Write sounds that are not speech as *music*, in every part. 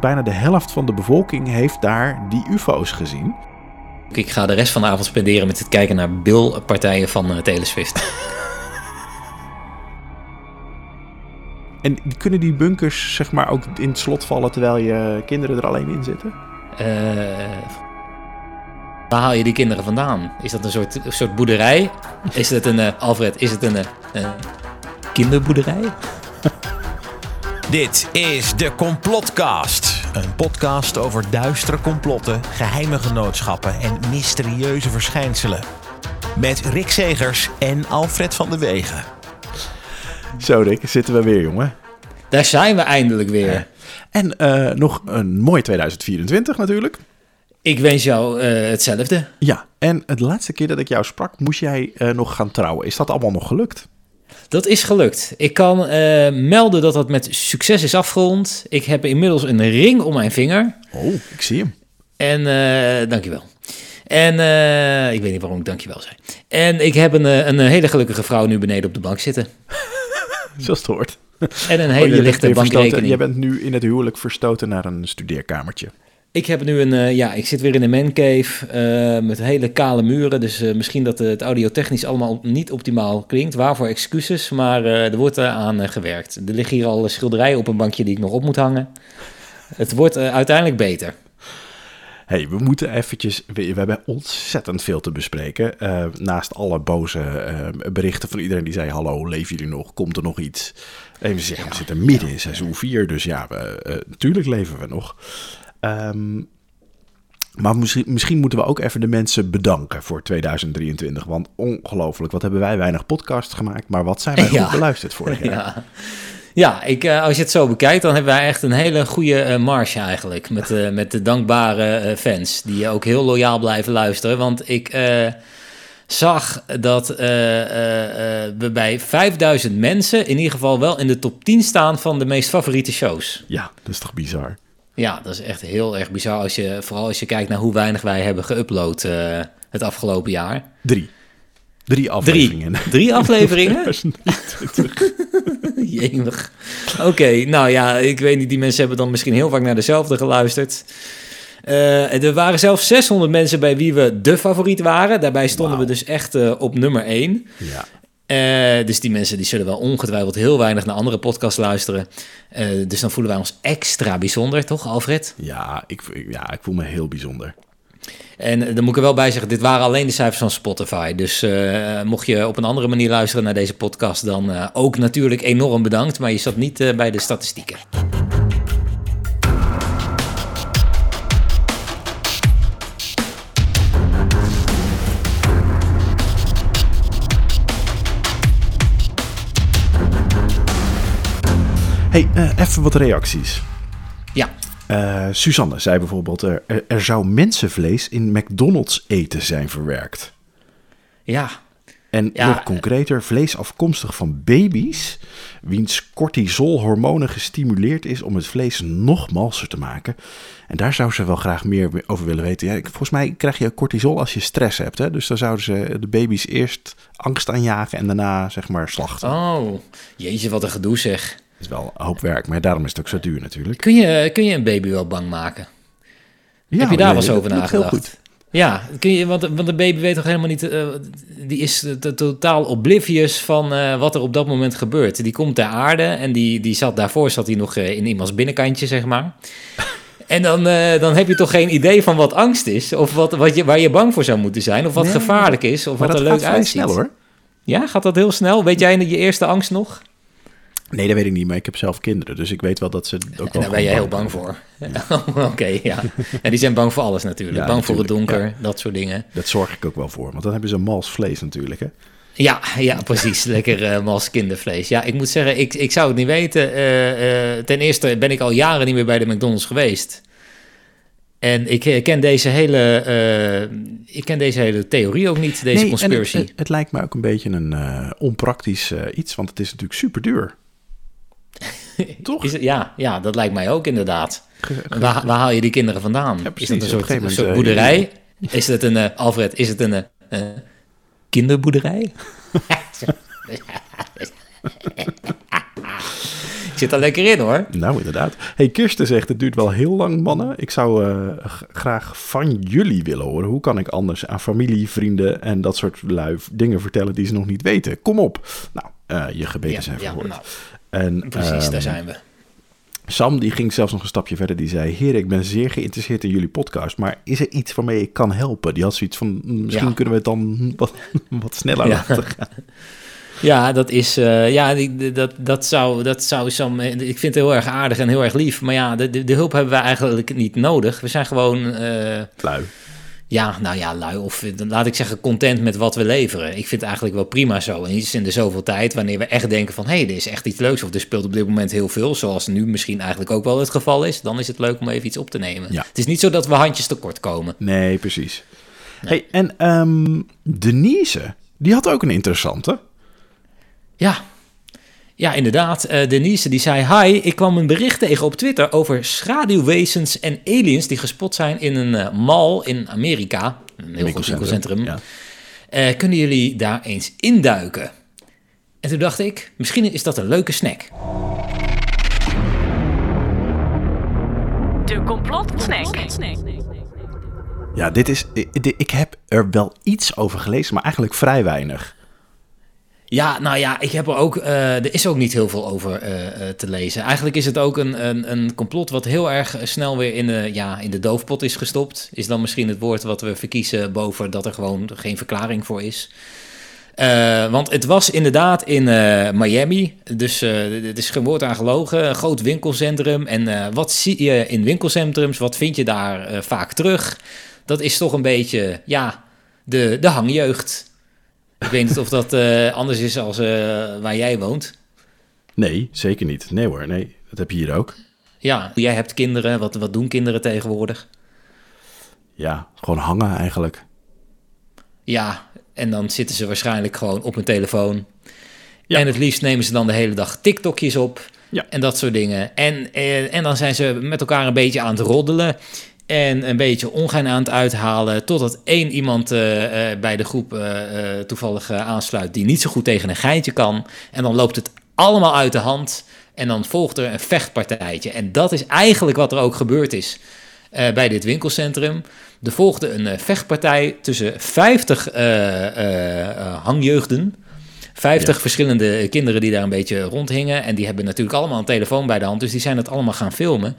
bijna de helft van de bevolking heeft daar die UFO's gezien. Ik ga de rest van de avond spenderen met het kijken naar bilpartijen van uh, Taylor Swift. *laughs* en kunnen die bunkers zeg maar ook in het slot vallen terwijl je kinderen er alleen in zitten? Uh, waar haal je die kinderen vandaan? Is dat een soort, een soort boerderij? Is het een, uh, Alfred, is het een kinderboerderij? *laughs* Dit is de Complotcast. Een podcast over duistere complotten, geheime genootschappen en mysterieuze verschijnselen. Met Rick Segers en Alfred van de Wegen. Zo Rick, zitten we weer jongen. Daar zijn we eindelijk weer. En uh, nog een mooi 2024 natuurlijk. Ik wens jou uh, hetzelfde. Ja, en de laatste keer dat ik jou sprak, moest jij uh, nog gaan trouwen. Is dat allemaal nog gelukt? Dat is gelukt. Ik kan uh, melden dat dat met succes is afgerond. Ik heb inmiddels een ring om mijn vinger. Oh, ik zie hem. En uh, dankjewel. En uh, ik weet niet waarom ik dankjewel zei. En ik heb een, een hele gelukkige vrouw nu beneden op de bank zitten. *laughs* Zoals het hoort. En een hele oh, lichte bankrekening. Je bent nu in het huwelijk verstoten naar een studeerkamertje. Ik heb nu een, uh, ja, ik zit weer in een mancave uh, met hele kale muren. Dus uh, misschien dat het audiotechnisch allemaal niet optimaal klinkt. Waarvoor excuses, maar er wordt aan gewerkt. Er liggen hier al schilderijen op een bankje die ik nog op moet hangen. Het wordt uiteindelijk beter. hey, we moeten eventjes... We, we, hebben ontzettend veel te bespreken. naast alle boze berichten van iedereen die zei... Hallo, leven jullie nog? Komt er nog iets? Even zeggen, we zitten midden in seizoen 4. Dus ja, we, natuurlijk leven we nog. Um, maar misschien, misschien, moeten we ook even de mensen bedanken voor 2023. Want ongelooflijk, wat hebben wij weinig podcasts gemaakt. Maar wat zijn wij *laughs* goed beluisterd vorig jaar. *laughs* Ja. Ja, ik, uh, als je het zo bekijkt, dan hebben wij echt een hele goede uh, marge eigenlijk. Met, uh, met de dankbare fans die ook heel loyaal blijven luisteren. Want ik zag dat we bij 5000 mensen in ieder geval wel in de top 10 staan van de meest favoriete shows. Ja, dat is toch bizar. Ja, dat is echt heel erg bizar. Als je, vooral als je kijkt naar hoe weinig wij hebben geüpload uh, het afgelopen jaar. Drie. Drie afleveringen. Drie, Drie afleveringen? *laughs* *laughs* Jemig. Oké, nou ja, ik weet niet. Die mensen hebben dan misschien heel vaak naar dezelfde geluisterd. Uh, er waren zelfs 600 mensen bij wie we de favoriet waren. Daarbij stonden wow. we dus echt uh, op nummer 1. Ja. Uh, dus die mensen die zullen wel ongetwijfeld heel weinig naar andere podcasts luisteren. Uh, dus dan voelen wij ons extra bijzonder, toch Alfred? Ja ik, ja, ik voel me heel bijzonder. En dan moet ik er wel bij zeggen, dit waren alleen de cijfers van Spotify. Dus uh, mocht je op een andere manier luisteren naar deze podcast, dan ook natuurlijk enorm bedankt. Maar je zat niet bij de statistieken. Hey, uh, even wat reacties. Ja. Uh, Suzanne zei bijvoorbeeld: er, er zou mensenvlees in McDonald's eten zijn verwerkt. Ja. En ja. nog concreter, vlees afkomstig van baby's, wiens cortisolhormonen gestimuleerd is om het vlees nog malser te maken. En daar zou ze wel graag meer over willen weten. Ja, volgens mij krijg je cortisol als je stress hebt. Hè? Dus dan zouden ze de baby's eerst angst aanjagen en daarna zeg maar slachten. Oh, jeetje, wat een gedoe zeg is wel een hoop werk, maar daarom is het ook zo duur natuurlijk. Kun je, kun je een baby wel bang maken? Ja, Heb je daar wel eens over nagedacht? Ja, kun je, want, want de baby weet toch helemaal niet... Uh, die is totaal oblivious van uh, wat er op dat moment gebeurt. Die komt ter aarde en die, die zat daarvoor zat hij nog uh, in iemands binnenkantje, zeg maar. *laughs* En dan, dan heb je toch geen idee van wat angst is... of wat, wat je, waar je bang voor zou moeten zijn... of wat nee, gevaarlijk is, of wat er leuk uitziet. snel hoor. Ja, gaat dat heel snel? Weet jij je eerste angst nog? Nee, dat weet ik niet, maar ik heb zelf kinderen, dus ik weet wel dat ze ook wel. Daar ben je heel bang voor. Ja. *laughs* Oké, ja. *laughs* En die zijn bang voor alles natuurlijk. Ja, bang natuurlijk, voor het donker, ja. dat soort dingen. Dat zorg ik ook wel voor, want dan hebben ze mals vlees natuurlijk, hè? Ja, ja, precies. *laughs* Lekker uh, mals kindervlees. Ja, ik moet zeggen, ik, ik zou het niet weten. Uh, uh, ten eerste ben ik al jaren niet meer bij de McDonald's geweest. En ik ken deze hele, ik ken deze hele theorie ook niet, deze nee, conspiracy. Het, het, het, lijkt me ook een beetje een onpraktisch iets, want het is natuurlijk super duur. *laughs* Toch? Is het, ja, ja, dat lijkt mij ook inderdaad. Waar, waar haal je die kinderen vandaan? Ja, is het een soort, een soort boerderij? Is het een, uh, Alfred, is het een uh, kinderboerderij? *laughs* Ik zit er lekker in hoor. Nou, inderdaad. Hey, Kirsten zegt, het duurt wel heel lang, mannen. Ik zou uh, graag van jullie willen horen. Hoe kan ik anders aan familie, vrienden en dat soort lui dingen vertellen die ze nog niet weten? Kom op. Nou, uh, je gebeden zijn verhoord. Ja, nou, en, precies, um, daar zijn we. Sam die ging zelfs nog een stapje verder. Die zei: Heer, ik ben zeer geïnteresseerd in jullie podcast. Maar is er iets waarmee ik kan helpen? Die had zoiets van: misschien kunnen we het dan wat, *laughs* wat sneller laten *laughs* gaan. Ja, dat is. Uh, ja, dat, dat, zou, dat zou Sam. Ik vind het heel erg aardig en heel erg lief. Maar ja, de, de, hulp hebben we eigenlijk niet nodig. We zijn gewoon. Uh, Lui. Ja, nou ja, lui. Of laat ik zeggen, content met wat we leveren. Ik vind het eigenlijk wel prima zo. En iets in de zoveel tijd, wanneer we echt denken van... hé, hey, er is echt iets leuks of er speelt op dit moment heel veel... zoals nu misschien eigenlijk ook wel het geval is... dan is het leuk om even iets op te nemen. Ja. Het is niet zo dat we handjes tekort komen. Nee, precies. Hey, en um, Denise, die had ook een interessante. Ja, ja, inderdaad. Uh, Denise die zei: Hi, ik kwam een bericht tegen op Twitter over schaduwwezens en aliens die gespot zijn in een uh, mall in Amerika. Een heel groot winkelcentrum. Ja. Uh, kunnen jullie daar eens induiken? En toen dacht ik: misschien is dat een leuke snack. De complotsnack. Ja, dit is. Ik heb er wel iets over gelezen, maar eigenlijk vrij weinig. Ja, nou ja, ik heb er ook. Uh, er is ook niet heel veel over uh, te lezen. Eigenlijk is het ook een, een, een, complot wat heel erg snel weer in de, ja, in de doofpot is gestopt. Is dan misschien het woord wat we verkiezen boven dat er gewoon geen verklaring voor is. Want het was inderdaad in Miami. Dus het is geen woord aan gelogen. Een groot winkelcentrum. En wat zie je in winkelcentrums? Wat vind je daar vaak terug? Dat is toch een beetje, ja, de, de hangjeugd. Ik weet niet of dat uh, anders is als uh, waar jij woont. Nee, zeker niet. Nee hoor, nee. Dat heb je hier ook. Ja, jij hebt kinderen. Wat, wat doen kinderen tegenwoordig? Ja, gewoon hangen eigenlijk. Ja, en dan zitten ze waarschijnlijk gewoon op hun telefoon. Ja. En het liefst nemen ze dan de hele dag TikTokjes op. Ja. En dat soort dingen. En, en, en dan zijn ze met elkaar een beetje aan het roddelen. En een beetje ongein aan het uithalen. Totdat één iemand uh, uh, bij de groep uh, toevallig aansluit. die niet zo goed tegen een geintje kan. En dan loopt het allemaal uit de hand. En dan volgt er een vechtpartijtje. En dat is eigenlijk wat er ook gebeurd is bij dit winkelcentrum. Er volgde een vechtpartij tussen 50 hangjeugden. 50 verschillende kinderen die daar een beetje rondhingen. En die hebben natuurlijk allemaal een telefoon bij de hand. Dus die zijn het allemaal gaan filmen.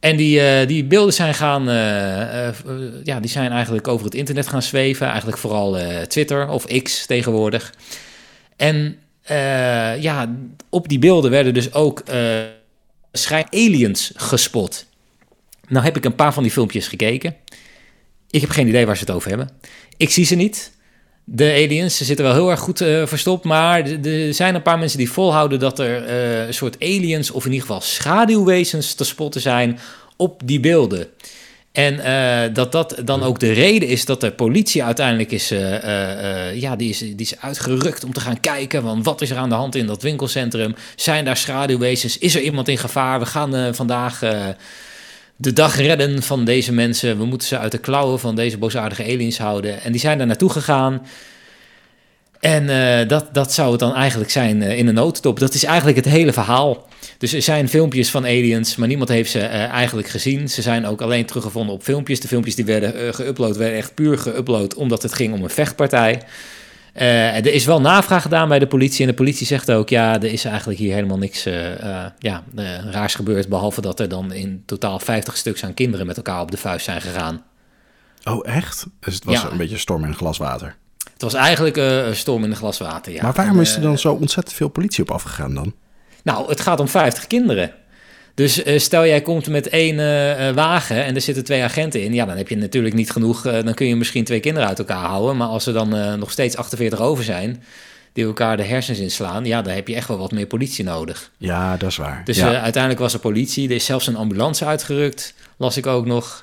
En die, uh, die beelden zijn gaan, uh, uh, ja, die zijn eigenlijk over het internet gaan zweven. Eigenlijk vooral Twitter of X tegenwoordig. En ja, op die beelden werden dus ook schijn aliens gespot. Nou heb ik een paar van die filmpjes gekeken. Ik heb geen idee waar ze het over hebben. Ik zie ze niet. De aliens, ze zitten wel heel erg goed uh, verstopt, maar er zijn een paar mensen die volhouden dat er uh, een soort aliens of in ieder geval schaduwwezens te spotten zijn op die beelden. En uh, dat dat dan ook de reden is dat de politie uiteindelijk is, ja, die is, die is uitgerukt om te gaan kijken. van wat is er aan de hand in dat winkelcentrum? Zijn daar schaduwwezens? Is er iemand in gevaar? We gaan vandaag de dag redden van deze mensen. We moeten ze uit de klauwen van deze boosaardige aliens houden. En die zijn daar naartoe gegaan. En uh, dat, dat zou het dan eigenlijk zijn uh, in een notendop. Dat is eigenlijk het hele verhaal. Dus er zijn filmpjes van aliens, maar niemand heeft ze uh, eigenlijk gezien. Ze zijn ook alleen teruggevonden op filmpjes. De filmpjes die werden geüpload werden echt puur geüpload omdat het ging om een vechtpartij. Uh, er is wel navraag gedaan bij de politie. En de politie zegt ook: ja, er is eigenlijk hier helemaal niks uh, uh, ja, raars gebeurd. Behalve dat er dan in totaal 50 stuks aan kinderen met elkaar op de vuist zijn gegaan. Oh, echt? Dus het was een beetje storm in een glas water. Het was eigenlijk een storm in een glas water, ja. Maar waarom is er dan zo ontzettend veel politie op afgegaan dan? Nou, het gaat om 50 kinderen. Dus uh, stel jij komt met één uh, wagen en er zitten twee agenten in, ja, dan heb je natuurlijk niet genoeg. Uh, dan kun je misschien twee kinderen uit elkaar houden. Maar als er dan nog steeds 48 over zijn, die elkaar de hersens inslaan, ja, dan heb je echt wel wat meer politie nodig. Ja, dat is waar. Dus ja. uiteindelijk was er politie. Er is zelfs een ambulance uitgerukt, las ik ook nog.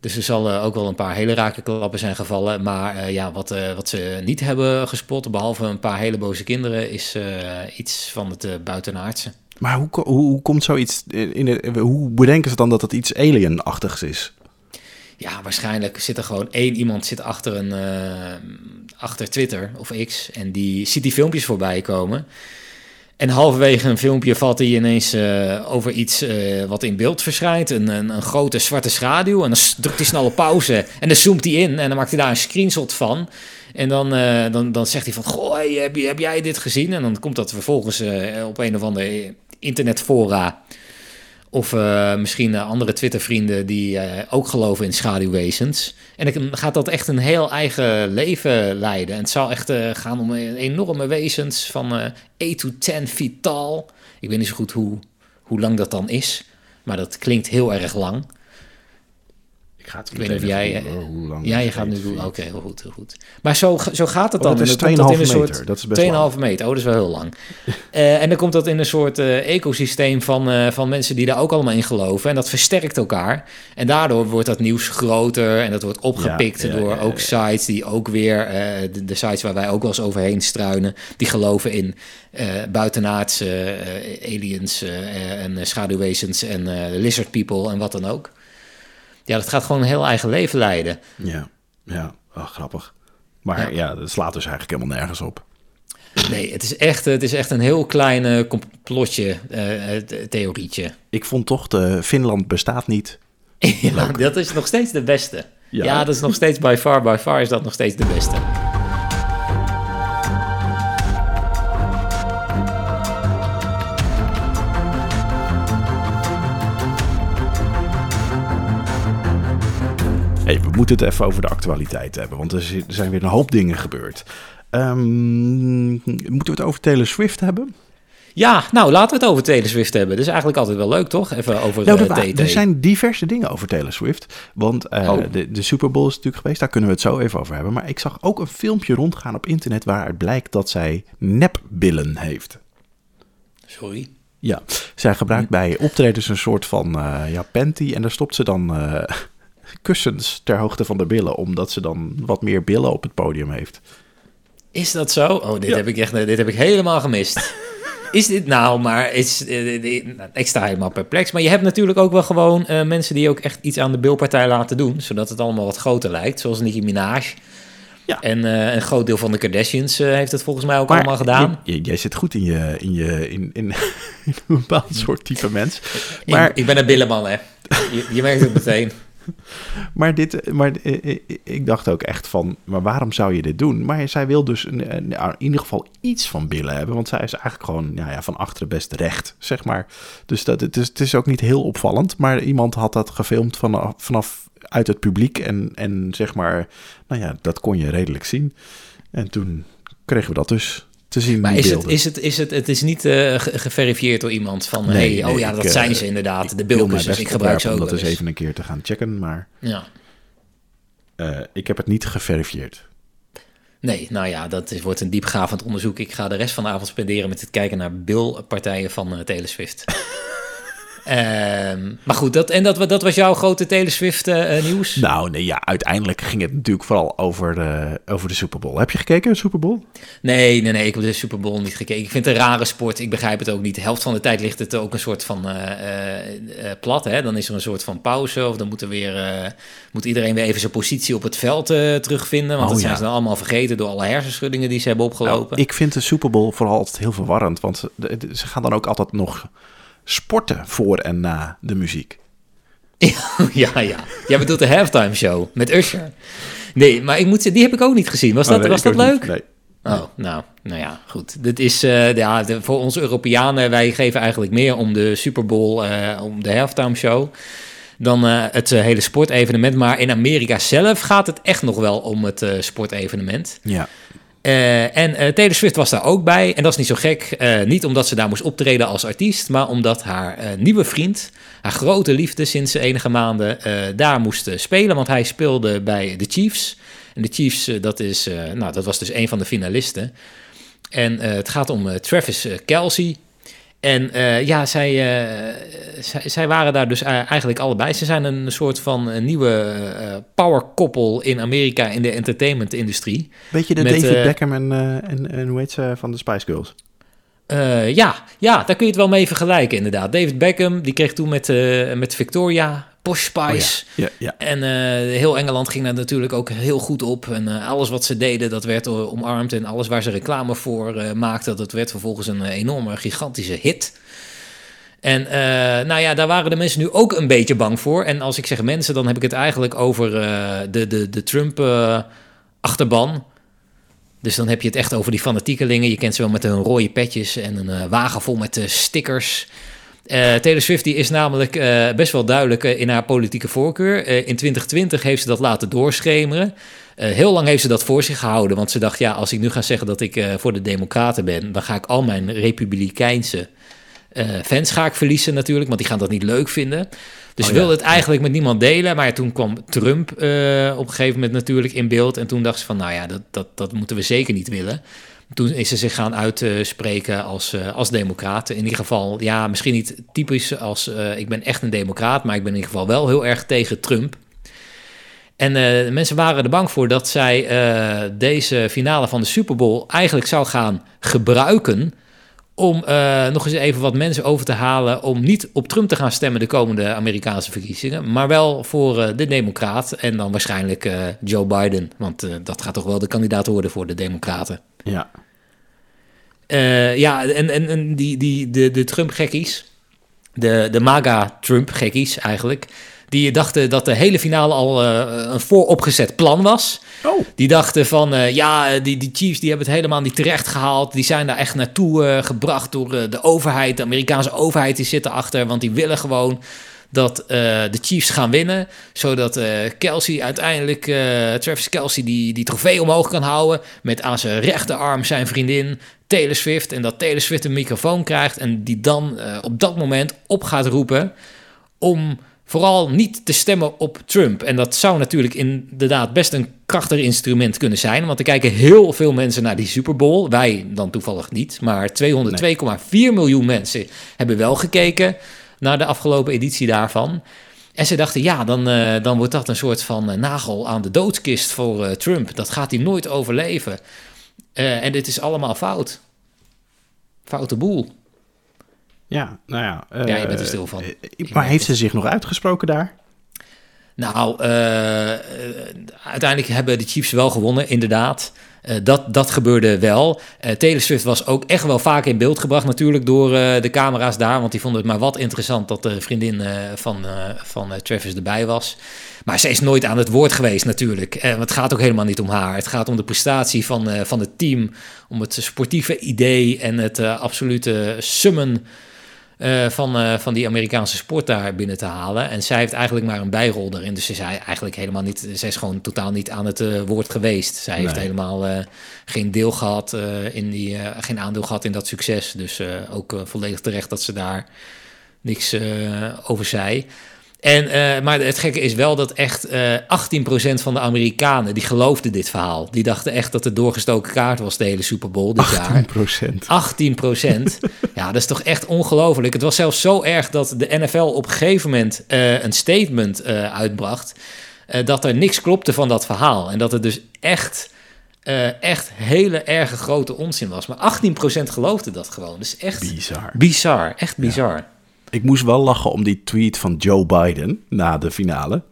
Dus er zal ook wel een paar hele rake klappen zijn gevallen. Maar ja, wat, wat ze niet hebben gespot, behalve een paar hele boze kinderen, is iets van het buitenaardse. Maar hoe, hoe, hoe komt zoiets in de, hoe bedenken ze dan dat het iets alienachtigs is? Ja, waarschijnlijk zit er gewoon één iemand zit achter, een, uh, achter Twitter of X en die ziet die filmpjes voorbij komen. En halverwege een filmpje valt hij ineens uh, over iets uh, wat in beeld verschijnt. Een, een, grote zwarte schaduw. En dan drukt hij snel op pauze. En dan zoomt hij in. En dan maakt hij daar een screenshot van. En dan, dan, dan zegt hij van... Goh, hey, heb, heb jij dit gezien? En dan komt dat vervolgens op een of andere internetfora... Of uh, misschien andere Twitter-vrienden die uh, ook geloven in schaduwwezens. En dan gaat dat echt een heel eigen leven leiden. En het zal echt gaan om enorme wezens van 8 to 10 feet tall. Ik weet niet zo goed hoe, hoe lang dat dan is. Maar dat klinkt heel erg lang. Ga het ik weet niet of jij. Eh, hoe lang ja, je gaat nu doen. Oké, heel goed, heel goed. Maar zo, zo gaat het oh, dan. dat is 2,5 meter. Soort, dat is best 2,5 meter. Oh, dat is wel heel lang. uh, *laughs* en dan komt dat in een soort uh, ecosysteem van, uh, van mensen die daar ook allemaal in geloven. En dat versterkt elkaar. En daardoor wordt dat nieuws groter. En dat wordt opgepikt ja, ja, door ja, ook sites die ook weer, de, de, sites waar wij ook wel eens overheen struinen, die geloven in buitenaardse aliens en schaduwwezens en lizard people en wat dan ook. Ja, dat gaat gewoon een heel eigen leven leiden. Ja, ja, oh, grappig. Maar ja. ja, dat slaat dus eigenlijk helemaal nergens op. Nee, het is echt, het is echt een heel klein complotje, uh, theorietje. Ik vond toch, de Finland bestaat niet. *laughs* ja, dat is nog steeds de beste. Ja. ja, dat is nog steeds by far, by far is dat nog steeds de beste. Moeten het even over de actualiteit hebben, want er zijn weer een hoop dingen gebeurd. Um, moeten we het over Taylor Swift hebben? Ja, nou laten we het over Taylor Swift hebben. Dat is eigenlijk altijd wel leuk, toch? Even over nou, uh, TT. Er zijn diverse dingen over Taylor Swift. Want uh, oh. de, de Super Bowl is natuurlijk geweest, daar kunnen we het zo even over hebben. Maar ik zag ook een filmpje rondgaan op internet waaruit blijkt dat zij nepbillen heeft. Sorry? Ja, zij gebruikt bij optredens een soort van uh, ja, panty en daar stopt ze dan kussens ter hoogte van de billen, omdat ze dan wat meer billen op het podium heeft. Is dat zo? Oh, dit heb ik echt, dit heb ik helemaal gemist. *laughs* is dit nou maar, is, uh, ik sta helemaal perplex. Maar je hebt natuurlijk ook wel gewoon uh, mensen die ook echt iets aan de bilpartij laten doen, zodat het allemaal wat groter lijkt, zoals Nicki Minaj. Ja. En uh, een groot deel van de Kardashians heeft het volgens mij ook maar allemaal gedaan. jij zit goed in je in, je, in, in, *laughs* in een bepaald soort type mens. Maar ik, ik ben een billenman, hè. Je, je merkt het meteen. *laughs* maar, dit, maar ik dacht ook echt van, maar waarom zou je dit doen? Maar zij wil dus in ieder geval iets van billen hebben, want zij is eigenlijk gewoon ja, ja, van achteren best recht, zeg maar. Dus dat, het, is, het is ook niet heel opvallend, maar iemand had dat gefilmd vanaf, vanaf uit het publiek en, en zeg maar, nou ja, dat kon je redelijk zien. En toen kregen we dat dus te zien. Maar is het, is het, is het, het is niet uh, geverifieerd door iemand van, nee, hey, nee, oh ja, dat zijn uh, ze inderdaad, de dus ik gebruik ze ook om dat eens even een keer te gaan checken, maar ja. Uh, ik heb het niet geverifieerd. Nee, nou ja, dat is, wordt een diepgravend onderzoek. Ik ga de rest van de avond spenderen met het kijken naar bilpartijen van Taylor Swift. *laughs* Um, maar goed, dat, en dat, dat was jouw grote Taylor Swift uh, nieuws? Nou, nee, ja, uiteindelijk ging het natuurlijk vooral over de, over de Super Bowl. Heb je gekeken, de Super Bowl? Nee, nee, nee, ik heb de Super Bowl niet gekeken. Ik vind het een rare sport, ik begrijp het ook niet. De helft van de tijd ligt het ook een soort van uh, uh, plat, hè. Dan is er een soort van pauze of dan moet, er weer, moet iedereen weer even zijn positie op het veld terugvinden. Want oh, dat zijn ze dan allemaal vergeten door alle hersenschuddingen die ze hebben opgelopen. Nou, ik vind de Super Bowl vooral altijd heel verwarrend, want ze gaan dan ook altijd nog sporten voor en na de muziek. *laughs* ja, ja. Jij bedoelt de halftime show met Usher. Nee, maar ik moet die heb ik ook niet gezien. Was dat, oh, nee, was dat leuk? Nee. Oh, nou, nou ja, goed. Dit is uh, ja, de, voor ons Europeanen, wij geven eigenlijk meer om de Super Bowl, uh, om de halftime show, dan uh, het hele sportevenement. Maar in Amerika zelf gaat het echt nog wel om het sportevenement. Ja. Uh, en uh, Taylor Swift was daar ook bij. En dat is niet zo gek. Uh, niet omdat ze daar moest optreden als artiest, maar omdat haar nieuwe vriend, haar grote liefde sinds enige maanden, daar moest spelen. Want hij speelde bij de Chiefs. En de Chiefs, dat, is, nou, dat was dus een van de finalisten. En het gaat om Travis Kelsey. En uh, ja, zij, uh, zij, zij, waren daar dus eigenlijk allebei. Ze zijn een soort van een nieuwe uh, powerkoppel in Amerika in de entertainment-industrie. Beetje de Met, David Beckham en, en, en hoe heet ze van de Spice Girls? ja, ja, daar kun je het wel mee vergelijken inderdaad. David Beckham, die kreeg toen met, met Victoria Posh Spice. Oh ja. Ja, En heel Engeland ging daar natuurlijk ook heel goed op. En alles wat ze deden, dat werd omarmd. En alles waar ze reclame voor maakten, dat werd vervolgens een enorme, gigantische hit. En nou ja, daar waren de mensen nu ook een beetje bang voor. En als ik zeg mensen, dan heb ik het eigenlijk over de, de, de Trump-achterban. Dus dan heb je het echt over die fanatiekelingen. Je kent ze wel met hun rode petjes en een uh, wagen vol met uh, stickers. Uh, Taylor Swift die is namelijk best wel duidelijk in haar politieke voorkeur. in 2020 heeft ze dat laten doorschemeren. heel lang heeft ze dat voor zich gehouden. Want ze dacht, ja, als ik nu ga zeggen dat ik voor de Democraten ben... dan ga ik al mijn republikeinse fans ga ik verliezen natuurlijk. Want die gaan dat niet leuk vinden. Dus oh, wilde het eigenlijk met niemand delen. Maar toen kwam Trump op een gegeven moment natuurlijk in beeld. En toen dacht ze van, nou ja, dat, dat, dat moeten we zeker niet willen. Toen is ze zich gaan uitspreken als, uh, als democraat. In ieder geval, ja, misschien niet typisch als uh, ik ben echt een democraat. Maar ik ben in ieder geval wel heel erg tegen Trump. En mensen waren er bang voor dat zij deze finale van de Super Bowl eigenlijk zou gaan gebruiken om nog eens even wat mensen over te halen om niet op Trump te gaan stemmen de komende Amerikaanse verkiezingen, maar wel voor de Democraat en dan waarschijnlijk Joe Biden, want dat gaat toch wel de kandidaat worden voor de Democraten. Ja. ja, en, en, en die, die, de, de Trump-gekkies, de, de MAGA-Trump-gekkies eigenlijk, die dachten dat de hele finale al uh, een vooropgezet plan was. Oh. Die dachten van, uh, ja, die, die Chiefs die hebben het helemaal niet terecht gehaald. Die zijn daar echt naartoe uh, gebracht door de overheid. De Amerikaanse overheid die zit erachter, want die willen gewoon dat de Chiefs gaan winnen. Zodat Kelsey uiteindelijk, Travis Kelsey, die, die trofee omhoog kan houden. Met aan zijn rechterarm zijn vriendin Taylor Swift. En dat Taylor Swift een microfoon krijgt. En die dan op dat moment op gaat roepen om vooral niet te stemmen op Trump. En dat zou natuurlijk inderdaad best een krachtig instrument kunnen zijn. Want er kijken heel veel mensen naar die Super Bowl. Wij dan toevallig niet. Maar 202,4 miljoen mensen hebben wel gekeken naar de afgelopen editie daarvan. En ze dachten, ja, dan, uh, dan wordt dat een soort van uh, nagel aan de doodskist voor uh, Trump. Dat gaat hij nooit overleven. en dit is allemaal fout. Foute boel. Ja, nou ja. Ja, je bent er stil van. Maar heeft ze zich nog uitgesproken daar? Nou, uiteindelijk hebben de Chiefs wel gewonnen, inderdaad. Dat, dat gebeurde wel. Taylor Swift was ook echt wel vaak in beeld gebracht natuurlijk door de camera's daar. Want die vonden het maar wat interessant dat de vriendin van, van Travis erbij was. Maar ze is nooit aan het woord geweest natuurlijk. het gaat ook helemaal niet om haar. Het gaat om de prestatie van, van het team. Om het sportieve idee en het absolute summen uh, van, uh, van die Amerikaanse sport daar binnen te halen. En zij heeft eigenlijk maar een bijrol erin. Dus ze zei eigenlijk helemaal niet. Zij is gewoon totaal niet aan het uh, woord geweest. Zij nee. heeft helemaal geen deel gehad in die. geen aandeel gehad in dat succes. Dus ook volledig terecht dat ze daar niks over zei. En, uh, maar het gekke is wel dat echt uh, 18% van de Amerikanen die geloofden dit verhaal. Die dachten echt dat het doorgestoken kaart was de hele Super Bowl dit 18%. jaar. 18%. *laughs* ja, dat is toch echt ongelooflijk. Het was zelfs zo erg dat de NFL op een gegeven moment uh, een statement uitbracht. dat er niks klopte van dat verhaal. En dat het dus echt, echt hele erge grote onzin was. Maar 18% geloofde dat gewoon. Dus echt bizar. Bizar, echt bizar. Ja. Ik moest wel lachen om die tweet van Joe Biden na de finale.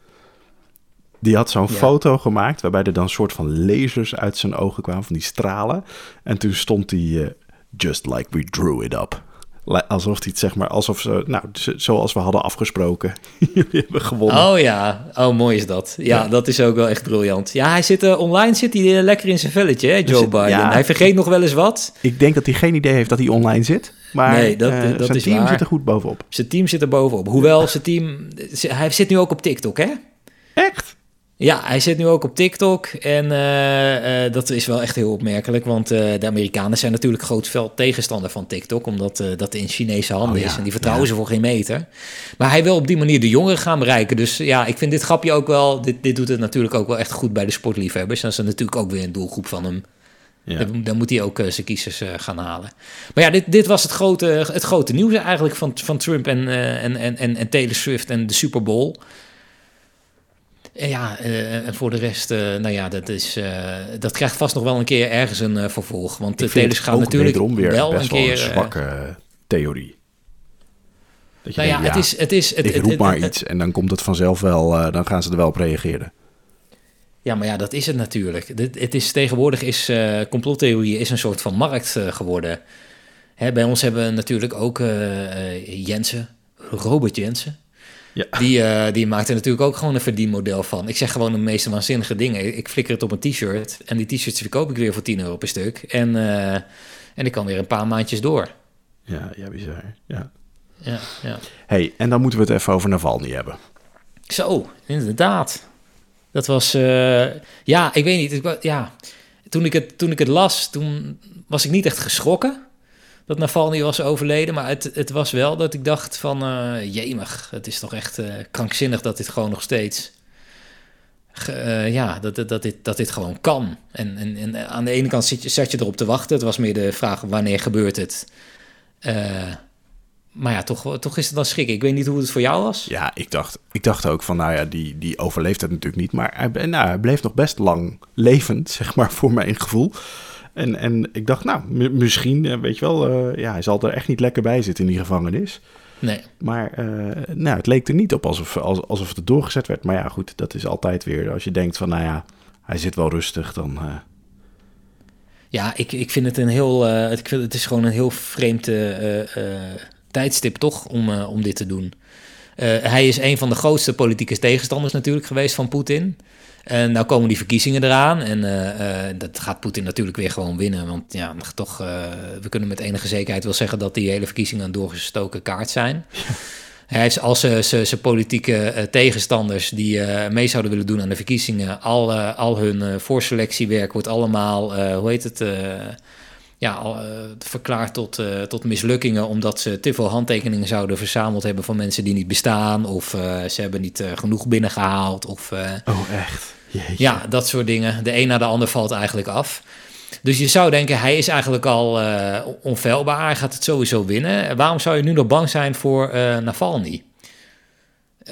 Die had zo'n foto gemaakt waarbij er dan een soort van lasers uit zijn ogen kwamen, van die stralen. En toen stond hij, uh, just like we drew it up. Alsof hij het zeg maar, alsof ze, nou, zoals we hadden afgesproken. *laughs* Jullie hebben gewonnen. Oh ja, oh mooi is dat. Ja, dat is ook wel echt briljant. Ja, hij zit uh, online, zit hij uh, lekker in zijn velletje, hè, Joe Biden. Ja, hij vergeet nog wel eens wat. Ik denk dat hij geen idee heeft dat hij online zit. Maar nee, dat, uh, dat zijn is team waar. zit er goed bovenop. Zijn team zit er bovenop. Hoewel zijn team, hij zit nu ook op TikTok, hè? Echt? Ja, hij zit nu ook op TikTok en uh, uh, dat is wel echt heel opmerkelijk, want uh, de Amerikanen zijn natuurlijk groot veld tegenstander van TikTok, omdat dat in Chinese handen oh, ja. is en die vertrouwen ja. ze voor geen meter. Maar hij wil op die manier de jongeren gaan bereiken, dus ja, ik vind dit grapje ook wel, dit, dit doet het natuurlijk ook wel echt goed bij de sportliefhebbers. Dat is natuurlijk ook weer een doelgroep van hem. Ja. Dan, dan, moet hij ook zijn kiezers gaan halen. Maar ja, dit, dit was het grote, het grote nieuws eigenlijk van, van Trump en, en, en, en Taylor Swift en de Super Bowl. En ja, en voor de rest, nou ja, dat, is, dat krijgt vast nog wel een keer ergens een vervolg. Want de telers gaan natuurlijk weer wel best een keer... een zwakke theorie. Dat je nou ja, het is... Het is het, ik roep maar iets en dan komt het vanzelf wel... dan gaan ze er wel op reageren. Ja, maar ja, dat is het natuurlijk. Het is, tegenwoordig is uh, complottheorie is een soort van markt geworden. Hè, bij ons hebben we natuurlijk ook uh, Jensen, Robert Jensen. Ja. Die, die maakt er natuurlijk ook gewoon een verdienmodel van. Ik zeg gewoon de meeste waanzinnige dingen. Ik flikker het op een t-shirt en die t-shirts verkoop ik weer voor 10 euro per stuk. En, en ik kan weer een paar maandjes door. Ja, ja bizar. Ja. Ja, ja. hey, en dan moeten we het even over Navalny hebben. Zo, inderdaad. Dat was, uh, ja, ik weet niet. Ja, toen ik, het, toen ik het las, toen was ik niet echt geschrokken dat Navalny was overleden. Maar het, het was wel dat ik dacht van, uh, jemig, het is toch echt uh, krankzinnig dat dit gewoon nog steeds... Ja, dat, dat, dat, dit, dat dit gewoon kan. En, en, en aan de ene kant zit je, zat je erop te wachten. Het was meer de vraag, wanneer gebeurt het? Maar ja, toch, toch is het dan schrikken. Ik weet niet hoe het voor jou was. Ja, ik dacht, ik dacht ook van, nou ja, die, die overleeft het natuurlijk niet. Maar hij, nou, hij bleef nog best lang levend, *laughs* zeg maar, voor mijn gevoel. En, en ik dacht, nou, misschien, eh, weet je wel, uh, ja, hij zal er echt niet lekker bij zitten in die gevangenis. Nee. Maar uh, nou, het leek er niet op alsof, alsof het doorgezet werd. Maar ja, goed, dat is altijd weer, als je denkt van, nou ja, hij zit wel rustig, dan... Uh... Ja, ik, ik vind het een heel, uh, vind, het is gewoon een heel vreemd tijdstip toch om, om dit te doen. hij is een van de grootste politieke tegenstanders natuurlijk geweest van Poetin. En nou komen die verkiezingen eraan. En uh, uh, dat gaat Poetin natuurlijk weer gewoon winnen. Want ja, toch, uh, we kunnen met enige zekerheid wel zeggen dat die hele verkiezingen een doorgestoken kaart zijn. Hij heeft als zijn politieke tegenstanders die mee zouden willen doen aan de verkiezingen, al, al hun voorselectiewerk wordt allemaal, hoe heet het, ja, al, verklaard tot, tot mislukkingen, omdat ze te veel handtekeningen zouden verzameld hebben van mensen die niet bestaan, of ze hebben niet genoeg binnengehaald. Of, oh, echt? Ja, dat soort dingen. De een na de ander valt eigenlijk af. Dus je zou denken, hij is eigenlijk al onfeilbaar. Hij gaat het sowieso winnen. Waarom zou je nu nog bang zijn voor Navalny?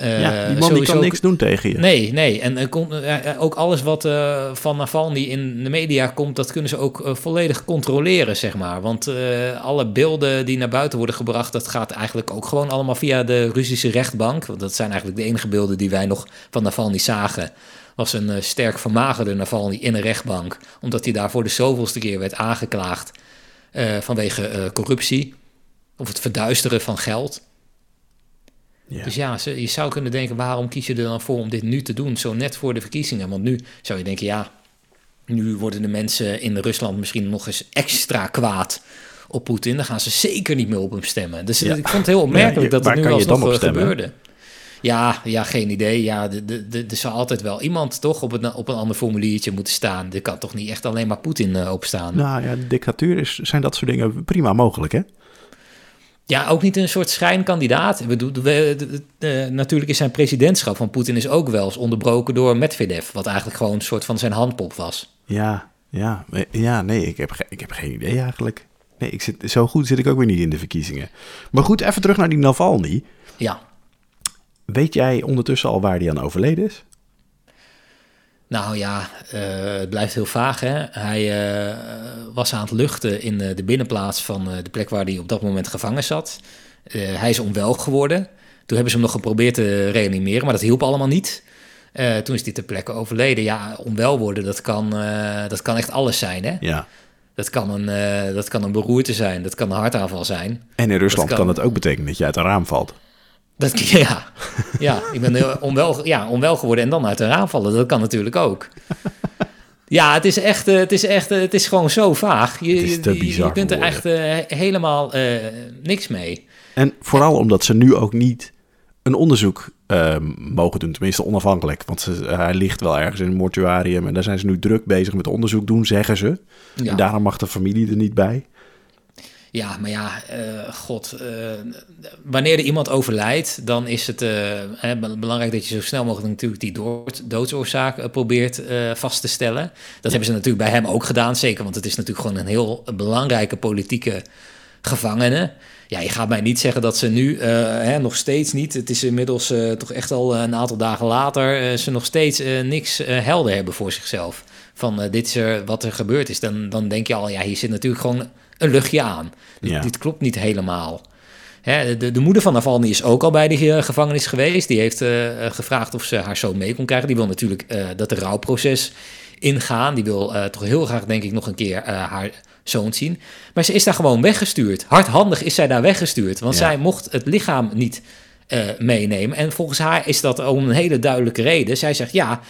Uh, ja, die man die kan niks doen tegen je. Nee, nee. En ook alles wat van Navalny in de media komt... dat kunnen ze ook volledig controleren, zeg maar. Want alle beelden die naar buiten worden gebracht... dat gaat eigenlijk ook gewoon allemaal via de Russische rechtbank. Want dat zijn eigenlijk de enige beelden die wij nog van Navalny zagen was een sterk vermagerde Navalny in een rechtbank. Omdat hij daar voor de zoveelste keer werd aangeklaagd vanwege corruptie. Of het verduisteren van geld. Ja. Dus ja, je zou kunnen denken, waarom kies je er dan voor om dit nu te doen? Zo net voor de verkiezingen. Want nu zou je denken, ja, nu worden de mensen in Rusland misschien nog eens extra kwaad op Poetin. Dan gaan ze zeker niet meer op hem stemmen. Dus ik vond het heel opmerkelijk dat het nu alsnog gebeurde. Ja, ja, geen idee. Ja, er zal altijd wel iemand toch op een, op een ander formuliertje moeten staan. Er kan toch niet echt alleen maar Poetin uh, opstaan. Nou ja, dictatuur is, zijn dat soort dingen prima mogelijk, hè? Ja, ook niet een soort schijnkandidaat. Ik bedoel, natuurlijk is zijn presidentschap van Poetin is ook wel eens onderbroken door Medvedev, wat eigenlijk gewoon een soort van zijn handpop was. Ja, ja, ja nee, ik heb, ik heb geen idee eigenlijk. Nee, ik zit, zo goed zit ik ook weer niet in de verkiezingen. Maar goed, even terug naar die Navalny. Ja. Weet jij ondertussen al waar hij aan overleden is? Nou ja, uh, het blijft heel vaag. Hè? Hij uh, was aan het luchten in uh, de binnenplaats van de plek waar hij op dat moment gevangen zat. hij is onwel geworden. Toen hebben ze hem nog geprobeerd te reanimeren, maar dat hielp allemaal niet. toen is hij ter plekke overleden. Ja, onwel worden, dat kan, dat kan echt alles zijn. Hè? Ja. Dat kan, een, dat kan een beroerte zijn, dat kan een hartaanval zijn. En in Rusland kan... kan het ook betekenen dat je uit een raam valt. Dat, ja, ja, ik ben onwel, ja, onwel geworden en dan uit een raam vallen. Dat kan natuurlijk ook. Ja, het is echt, eh, het is echt, eh, het is gewoon zo vaag. Je, je, je kunt er echt uh, helemaal uh, niks mee. En vooral omdat ze nu ook niet een onderzoek uh, mogen doen, tenminste onafhankelijk. Want ze, hij ligt wel ergens in een mortuarium en daar zijn ze nu druk bezig met onderzoek doen, zeggen ze. Ja. En daarom mag de familie er niet bij. Ja, maar ja, uh, god, uh, wanneer er iemand overlijdt, dan is het uh, hè, belangrijk dat je zo snel mogelijk natuurlijk die doodsoorzaak probeert vast te stellen. Dat hebben ze natuurlijk bij hem ook gedaan, zeker, want het is natuurlijk gewoon een heel belangrijke politieke gevangene. Ja, je gaat mij niet zeggen dat ze nu hè, nog steeds niet, het is inmiddels toch echt al een aantal dagen later, ze nog steeds niks helder hebben voor zichzelf. Van dit is er wat er gebeurd is. Dan, dan denk je al, ja, hier zit natuurlijk gewoon een luchtje aan. Dit, dit klopt niet helemaal. Hè, de, de, moeder van Navalny is ook al bij de gevangenis geweest. Die heeft gevraagd of ze haar zoon mee kon krijgen. Die wil natuurlijk dat de rouwproces ingaan. Die wil toch heel graag, denk ik, nog een keer haar zoon zien. Maar ze is daar gewoon weggestuurd. Hardhandig is zij daar weggestuurd. Want zij mocht het lichaam niet meenemen. En volgens haar is dat om een hele duidelijke reden. Zij zegt ja.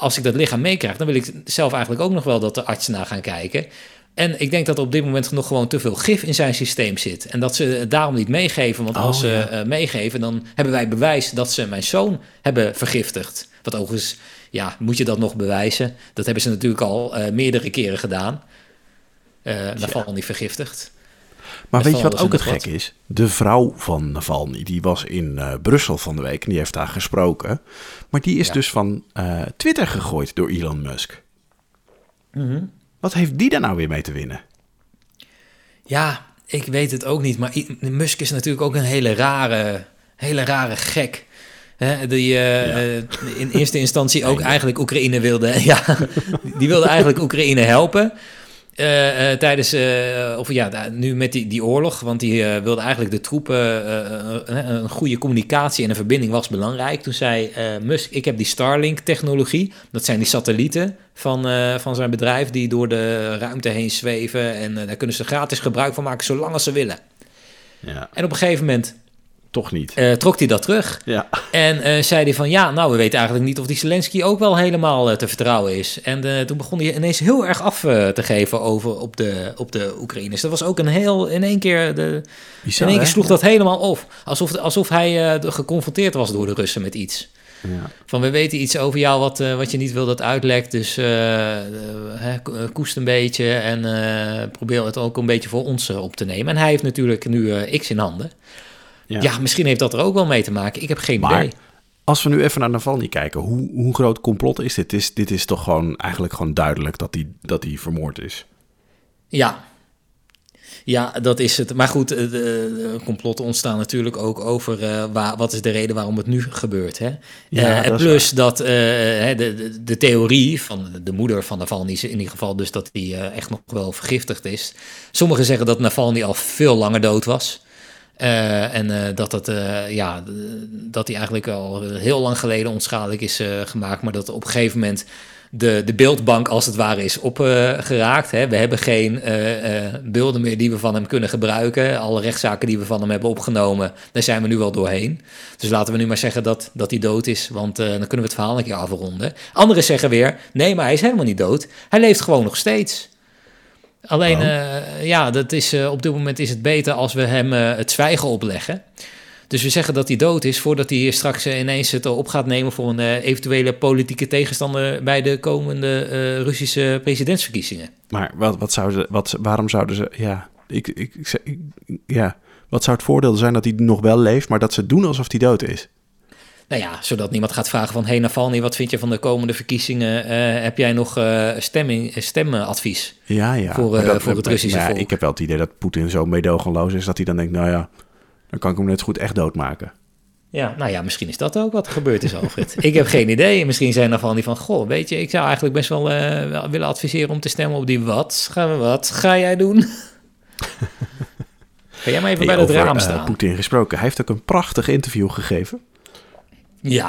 als ik dat lichaam meekrijg, dan wil ik zelf eigenlijk ook nog wel dat de artsen naar gaan kijken. En ik denk dat er op dit moment nog gewoon te veel gif in zijn systeem zit. En dat ze het daarom niet meegeven. Want als oh, ze uh, meegeven, dan hebben wij bewijs dat ze mijn zoon hebben vergiftigd. Wat overigens, ja, moet je dat nog bewijzen? Dat hebben ze natuurlijk al uh, meerdere keren gedaan. Uh, Navalny vergiftigd. Maar weet je wat ook het gek is? De vrouw van Navalny, die was in Brussel van de week en die heeft daar gesproken. Maar die is dus van Twitter gegooid door Elon Musk. Mm wat heeft die daar nou weer mee te winnen? Ja, ik weet het ook niet. Maar Musk is natuurlijk ook een hele rare, hele rare gek. Hè, die uh, in eerste instantie *laughs* ook eigenlijk Oekraïne wilde. *laughs* Ja, die wilde eigenlijk Oekraïne helpen. Uh, tijdens, uh, of ja, nu met die, die oorlog, want die wilde eigenlijk de troepen, een goede communicatie en een verbinding was belangrijk. Toen zei Musk, ik heb die Starlink-technologie, dat zijn die satellieten van, van zijn bedrijf die door de ruimte heen zweven en daar kunnen ze gratis gebruik van maken zolang als ze willen. Ja. En op een gegeven moment toch niet. Uh, trok hij dat terug. Ja. En uh, zei hij van ja, nou we weten eigenlijk niet of die Zelensky ook wel helemaal uh, te vertrouwen is. En toen begon hij ineens heel erg af te geven over op de, op de Oekraïners. Dat was ook een heel, in één keer, de, Bizar, in één keer sloeg dat helemaal op. Alsof, alsof hij geconfronteerd was door de Russen met iets. Ja. Van we weten iets over jou wat, wat je niet wil dat uitlekt. Dus koest een beetje en probeer het ook een beetje voor ons op te nemen. En hij heeft natuurlijk nu X in handen. Ja. misschien heeft dat er ook wel mee te maken. Ik heb geen maar, idee. Als we nu even naar Navalny kijken, hoe, hoe groot complot is dit? Is, dit is toch gewoon eigenlijk gewoon duidelijk dat hij dat die vermoord is? Ja. Ja, dat is het. Maar goed, de, complotten ontstaan natuurlijk ook over uh, waar, wat is de reden waarom het nu gebeurt. Hè? Ja, uh, plus dat uh, de, de, de, theorie van de moeder van Navalny is in ieder geval dus dat hij echt nog wel vergiftigd is. Sommigen zeggen dat Navalny al veel langer dood was. Uh, en uh, dat, het, uh, ja, dat hij eigenlijk al heel lang geleden onschadelijk is gemaakt, maar dat op een gegeven moment de, de beeldbank als het ware is opgeraakt. we hebben geen beelden meer die we van hem kunnen gebruiken. Alle rechtszaken die we van hem hebben opgenomen, daar zijn we nu wel doorheen. Dus laten we nu maar zeggen dat, dat hij dood is, want dan kunnen we het verhaal een keer afronden. Anderen zeggen weer, nee, maar hij is helemaal niet dood. Hij leeft gewoon nog steeds. Alleen, uh, ja, dat is, uh, op dit moment is het beter als we hem uh, het zwijgen opleggen. Dus we zeggen dat hij dood is voordat hij straks ineens het op gaat nemen voor een eventuele politieke tegenstander bij de komende Russische presidentsverkiezingen. Maar wat, wat zouden, wat, waarom zouden ze, ja, ik, ik, ik, ja, wat zou het voordeel zijn dat hij nog wel leeft, maar dat ze doen alsof hij dood is? Nou ja, zodat niemand gaat vragen van... hey Navalny, wat vind je van de komende verkiezingen? Uh, heb jij nog uh, stemming, stemadvies ja, ja. voor, uh, voor het Russische ja, volk? Ik heb wel het idee dat Poetin zo meedogenloos is... dat hij dan denkt, nou ja, dan kan ik hem net goed echt doodmaken. Ja, nou ja, misschien is dat ook wat er gebeurd is, Alfred. ik heb geen idee. Misschien zijn er van die van... Goh, weet je, ik zou eigenlijk best wel willen adviseren om te stemmen op die wat. Ga, wat ga jij doen? *laughs* Ga jij maar even bij het raam staan. Poetin gesproken. Hij heeft ook een prachtig interview gegeven. Ja.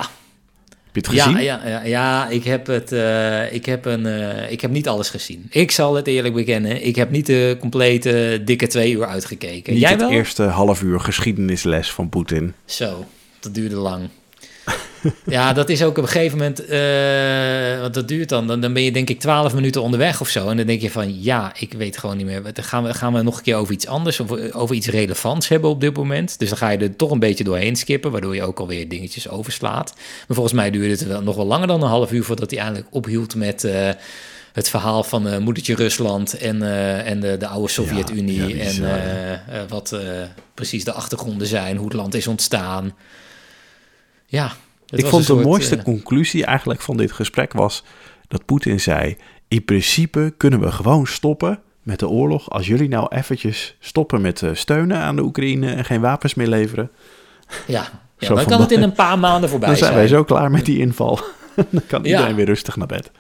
Heb je het gezien? Ja, ja, ja, ja ik, heb het, uh, ik, heb een, uh, ik heb niet alles gezien. Ik zal het eerlijk bekennen. Ik heb niet de complete dikke twee uur uitgekeken. Niet Jij het wel? eerste half uur geschiedenisles van Poetin. Zo, dat duurde lang. *laughs* ja, dat is ook op een gegeven moment, uh, want dat duurt dan, dan, dan ben je denk ik twaalf minuten onderweg of zo. En dan denk je van, ja, ik weet gewoon niet meer. Dan gaan we, gaan we nog een keer over iets anders, of over iets relevants hebben op dit moment. Dus dan ga je er toch een beetje doorheen skippen, waardoor je ook alweer dingetjes overslaat. Maar volgens mij duurde het wel, nog wel langer dan een half uur voordat hij eindelijk ophield met... Uh, het verhaal van uh, moedertje Rusland en, uh, en de, de oude Sovjet-Unie. Ja, ja, en uh, wat precies de achtergronden zijn, hoe het land is ontstaan. Ja, ik vond de mooiste uh... conclusie eigenlijk van dit gesprek was dat Poetin zei: In principe kunnen we gewoon stoppen met de oorlog als jullie nou eventjes stoppen met uh, steunen aan de Oekraïne en geen wapens meer leveren. Ja, ja *laughs* dan kan het in een paar maanden voorbij zijn. Dan zijn wij zo klaar met die inval. *laughs* dan kan iedereen ja. weer rustig naar bed.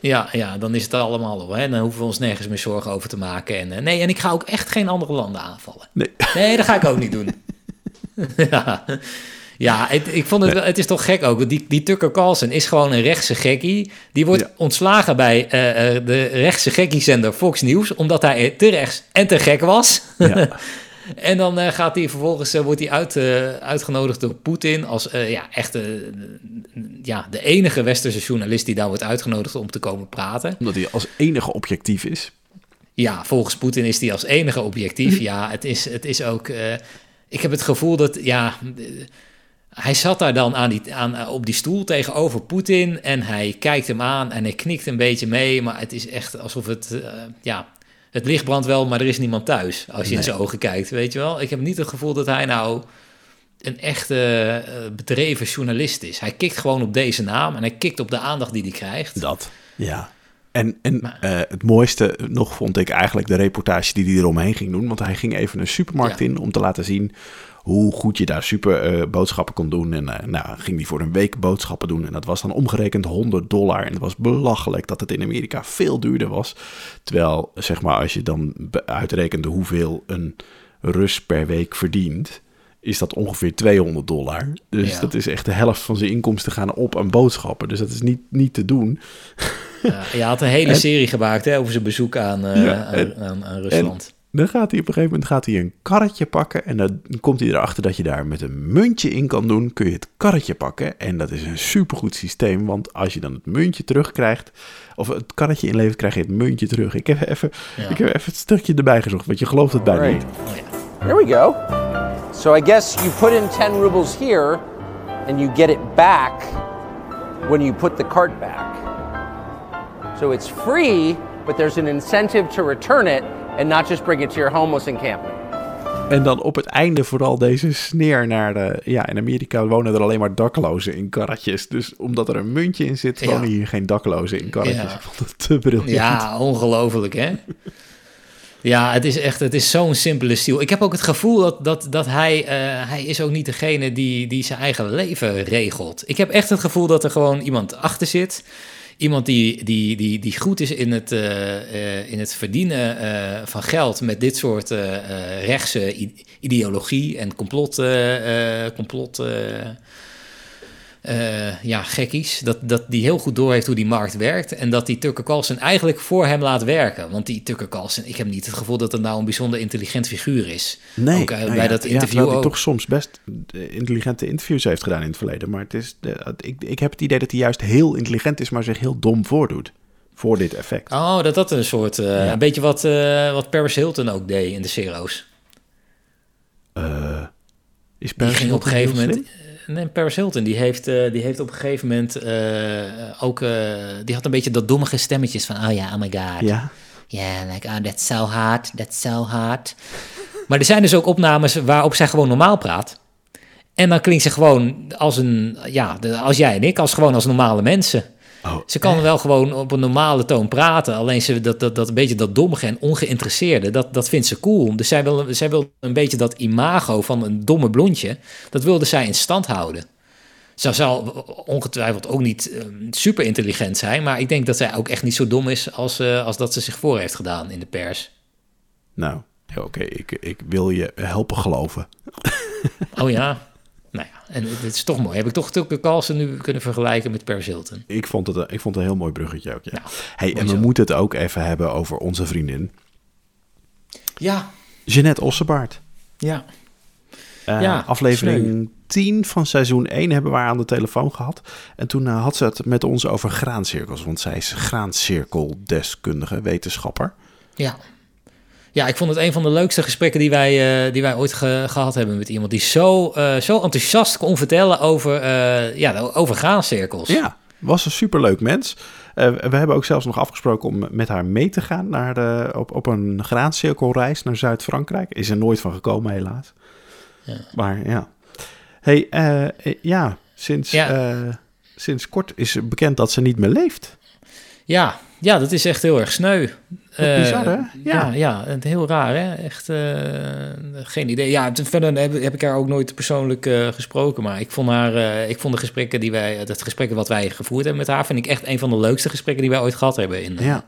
Ja, ja, dan is het allemaal op. Hè? Dan hoeven we ons nergens meer zorgen over te maken. En, uh, nee, en ik ga ook echt geen andere landen aanvallen. Nee, nee dat ga ik ook niet doen. *laughs* ja. Ja, het, ik vond het, het is toch gek ook. Die, die Tucker Carlson is gewoon een rechtse gekkie. Die wordt ontslagen bij uh, uh, de rechtse gekkiezender Fox News... omdat hij te rechts en te gek was. Ja. *laughs* en dan uh, gaat hij vervolgens wordt hij uit, uitgenodigd door Poetin... als ja, echt ja, de enige westerse journalist die daar wordt uitgenodigd om te komen praten. Omdat hij als enige objectief is. Ja, volgens Poetin is hij als enige objectief. *laughs* ja, het is, het is ook... ik heb het gevoel dat... Ja, hij zat daar dan aan die, aan, eh, op die stoel tegenover Poetin en hij kijkt hem aan en hij knikt een beetje mee, maar het is echt alsof het, uh, ja, het licht brandt wel, maar er is niemand thuis als je in zijn ogen kijkt, weet je wel. Ik heb niet het gevoel dat hij nou een echte uh, bedreven journalist is. Hij kikt gewoon op deze naam en hij kikt op de aandacht die hij krijgt. Dat, ja. En, en uh, het mooiste nog vond ik eigenlijk de reportage die hij eromheen ging doen. Want hij ging even een supermarkt in om te laten zien hoe goed je daar super uh, boodschappen kon doen. En uh, nou, ging die voor een week boodschappen doen. En dat was dan omgerekend 100 dollar. En het was belachelijk dat het in Amerika veel duurder was. Terwijl, zeg maar, als je dan uitrekende hoeveel een Rus per week verdient is dat ongeveer 200 dollar. Dus dat is echt de helft van zijn inkomsten gaan op aan boodschappen. Dus dat is niet, niet te doen. Ja, je had een hele *laughs* serie gemaakt hè, over zijn bezoek aan, uh, aan, aan, Rusland. Dan gaat hij op een gegeven moment gaat hij een karretje pakken. En dan komt hij erachter dat je daar met een muntje in kan doen. Kun je het karretje pakken. En dat is een supergoed systeem. Want als je dan het muntje terugkrijgt. Of het karretje inlevert, krijg je het muntje terug. Ik heb even, ik heb even het stukje erbij gezocht. Want je gelooft het bijna niet. Here we go. So I guess you put in 10 rubles here. And you get it back when you put the cart back. So it's free, but there's an incentive to return it and not just bring it to your homeless encampment. En dan op het einde vooral deze sneer naar de... Ja, in Amerika wonen er alleen maar daklozen in karretjes. Dus omdat er een muntje in zit, wonen hier geen daklozen in karretjes. Ik vond het te briljant. Ja, ongelooflijk hè? Ja, het is echt, het is zo'n simpele stil. Ik heb ook het gevoel dat, dat, dat hij, uh, hij is ook niet degene die, die zijn eigen leven regelt. Ik heb echt het gevoel dat er gewoon iemand achter zit iemand die, die, die, die goed is in het, uh, in het verdienen uh, van geld met dit soort rechtse ideologie en complot, complot uh, ja, gekkies. Dat, dat die heel goed doorheeft hoe die markt werkt. En dat die Tucker Carlson eigenlijk voor hem laat werken. Want die Tucker Carlson, ik heb niet het gevoel dat het nou een bijzonder intelligent figuur is. Nee, ook, uh, nou bij ja, dat interview ja, ook. toch soms best intelligente interviews heeft gedaan in het verleden. Maar het is, ik, ik heb het idee dat hij juist heel intelligent is, maar zich heel dom voordoet. Voor dit effect. Oh, dat dat een soort. Uh, ja. Een beetje wat, wat Paris Hilton ook deed in de Zero's. is Paris ging op een gegeven moment. Nee, Paris Hilton, die heeft, uh, die heeft op een gegeven moment uh, ook... Uh, die had een beetje dat dommige stemmetjes van... Oh ja, oh my god. Ja. Yeah, like, oh, that's so hard, that's so hard. maar er zijn dus ook opnames waarop zij gewoon normaal praat. En dan klinkt ze gewoon als een... Ja, als jij en ik, als gewoon als normale mensen. Oh, ze kan wel gewoon op een normale toon praten. Alleen ze, dat, dat, dat een beetje dat dommige en ongeïnteresseerde, dat, dat vindt ze cool. Dus zij wil, zij wil een beetje dat imago van een domme blondje, dat wilde zij in stand houden. Ze zal ongetwijfeld ook niet uh, super intelligent zijn, maar ik denk dat zij ook echt niet zo dom is als, uh, als dat ze zich voor heeft gedaan in de pers. Nou, oké, ik, ik wil je helpen geloven. Oh ja, nou ja, en het is toch mooi. Heb ik toch Tucker Carlson nu kunnen vergelijken met Paris Hilton? Ik vond het, ik vond het een heel mooi bruggetje ook, ja. Nou, hey, en we moeten het ook even hebben over onze vriendin. Ja. Jeanette Ossebaard. Ja. Uh, ja aflevering sneu. 10 van seizoen 1 hebben we haar aan de telefoon gehad. En toen uh, had ze het met ons over graancirkels. Want zij is graancirkeldeskundige, wetenschapper. Ja. Ja, ik vond het een van de leukste gesprekken die wij, uh, die wij ooit ge gehad hebben met iemand die zo, uh, zo enthousiast kon vertellen over, uh, ja, over graancirkels. Ja, was een superleuk mens. we hebben ook zelfs nog afgesproken om met haar mee te gaan naar de, op, op een graancirkelreis naar Zuid-Frankrijk. Is er nooit van gekomen, helaas. Ja. Maar ja. hey, ja, sinds, ja. sinds kort is bekend dat ze niet meer leeft. Ja, ja, dat is echt heel erg sneu. Bizar, hè? Ja, ja, ja heel raar, hè? Echt geen idee. Ja, verder heb, heb ik haar ook nooit persoonlijk gesproken, maar ik vond haar, ik vond de gesprekken die wij, het gesprekken wat wij gevoerd hebben met haar, vind ik echt een van de leukste gesprekken die wij ooit gehad hebben in, ja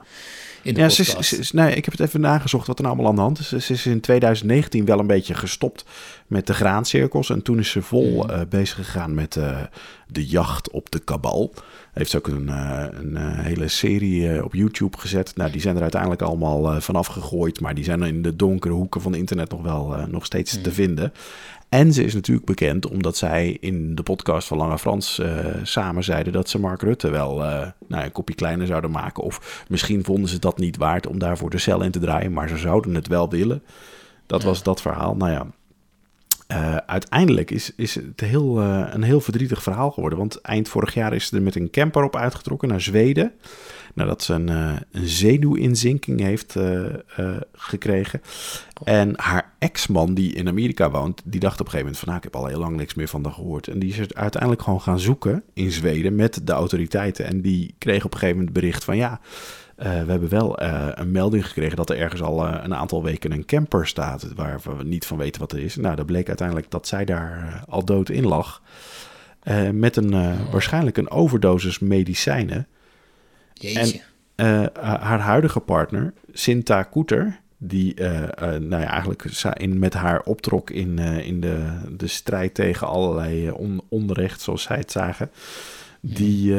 ja, Ze is, nee, ik heb het even nagezocht wat er nou allemaal aan de hand is. Ze is in 2019 wel een beetje gestopt met de graancirkels. En toen is ze vol uh, bezig gegaan met uh, de jacht op de kabal. Heeft ze ook een, uh, een hele serie op YouTube gezet. Nou, die zijn er uiteindelijk allemaal vanaf gegooid. Maar die zijn in de donkere hoeken van het internet nog wel nog steeds te vinden. En ze is natuurlijk bekend omdat zij in de podcast van Lange Frans uh, samen zeiden dat ze Mark Rutte wel uh, nou, een kopje kleiner zouden maken. Of misschien vonden ze dat niet waard om daarvoor de cel in te draaien, maar ze zouden het wel willen. Dat was dat verhaal. Nou ja, uh, uiteindelijk is, is het heel, een heel verdrietig verhaal geworden. Want eind vorig jaar is ze er met een camper op uitgetrokken naar Zweden nadat ze een, uh, een zenuwinzinking heeft gekregen. En haar ex-man, die in Amerika woont, die dacht op een gegeven moment van... Nou, ik heb al heel lang niks meer van haar gehoord. En die is uiteindelijk gewoon gaan zoeken in Zweden met de autoriteiten. En die kreeg op een gegeven moment bericht van... ja, we hebben wel een melding gekregen dat er ergens al een aantal weken een camper staat... waar we niet van weten wat er is. Nou, dat bleek uiteindelijk dat zij daar al dood in lag... met een, waarschijnlijk een overdosis medicijnen... En uh, haar huidige partner, Sinta Koeter, die uh, nou ja, eigenlijk in, met haar optrok in, in de, de strijd tegen allerlei on, onrecht, zoals zij het zagen. Die,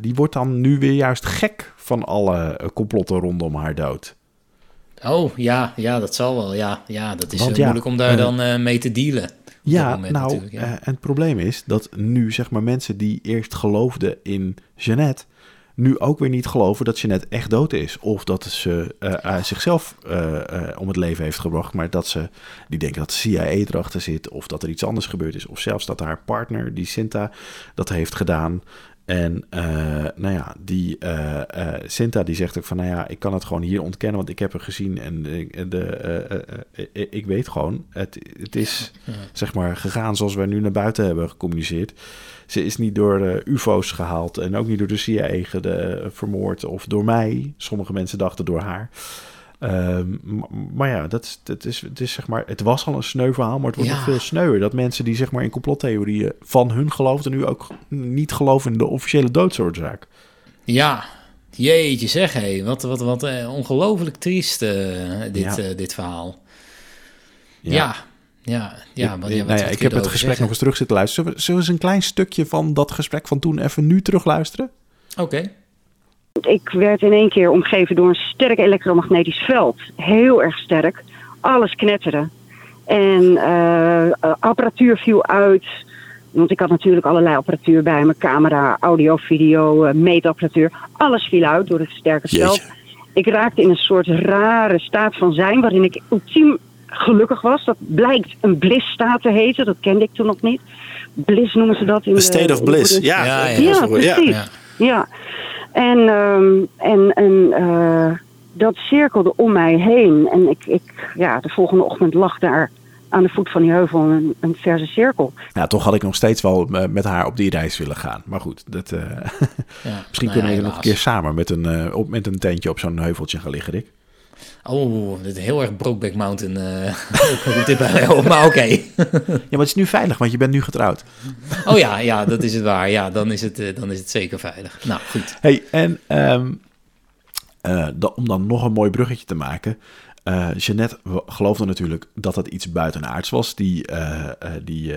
die wordt dan nu weer juist gek van alle complotten rondom haar dood. Oh ja, ja, dat zal wel. Ja, ja dat is moeilijk om daar dan mee te dealen. Ja, nou, ja. en het probleem is dat nu zeg maar mensen die eerst geloofden in Jeannette nu ook weer niet geloven dat Jeannette echt dood is. Of dat ze uh, zichzelf uh, om het leven heeft gebracht. Maar dat ze die denken dat de CIA erachter zit. Of dat er iets anders gebeurd is. Of zelfs dat haar partner, die Sinta, dat heeft gedaan. En nou ja, die Sinta die zegt ook van, nou ja, ik kan het gewoon hier ontkennen, want ik heb het gezien en de, ik weet gewoon, het, het is zeg maar gegaan zoals wij nu naar buiten hebben gecommuniceerd. Ze is niet door uh, UFO's gehaald en ook niet door de CIA vermoord of door mij. Sommige mensen dachten door haar. Ehm, maar ja, dat is, dat is, het, is, zeg maar, het was al een sneu verhaal, maar het wordt nog veel sneuwer. Dat mensen die zeg maar in complottheorieën van hun geloofden... nu ook niet geloven in de officiële doodsoorzaak. Ja, jeetje zeg hé. Wat, wat, wat uh, ongelooflijk triest uh, dit, dit verhaal. ja. Ja, ja, maar, ja, nou ja ik heb het gesprek nog eens terug zitten luisteren. Zullen we, eens een klein stukje van dat gesprek van toen even nu terug luisteren? Oké. Ik werd in één keer omgeven door een sterk elektromagnetisch veld. Heel erg sterk. Alles knetterde. En uh, apparatuur viel uit. Want ik had natuurlijk allerlei apparatuur bij me. Camera, audio, video, uh, meetapparatuur. Alles viel uit door het sterke veld. Ik raakte in een soort rare staat van zijn... waarin ik ultiem gelukkig was. Dat blijkt een bliss-staat te heten. Dat kende ik toen nog niet. Bliss noemen ze dat. In de state of bliss, ja. Ja, ja, precies. Ja. En, um, en, en uh, dat cirkelde om mij heen. En ik, ik, ja, de volgende ochtend lag daar aan de voet van die heuvel een, een verse cirkel. Ja, toch had ik nog steeds wel eh, met haar op die reis willen gaan. Maar goed, dat, uh, *laughs* ja, misschien nou kunnen we nog een keer samen met een, uh, op, met een tentje op zo'n heuveltje gaan liggen, Rick. Oh, dit is heel erg Brokeback Mountain. Uh, dit bij, oh, maar oké. ja, maar het is nu veilig, want je bent nu getrouwd. oh ja, ja, dat is het waar. Ja, dan is het, uh, dan is het zeker veilig. Nou, goed. Hey, en um, uh, om dan nog een mooi bruggetje te maken. Uh, Jeannette geloofde natuurlijk dat het iets buitenaards was, die, uh, die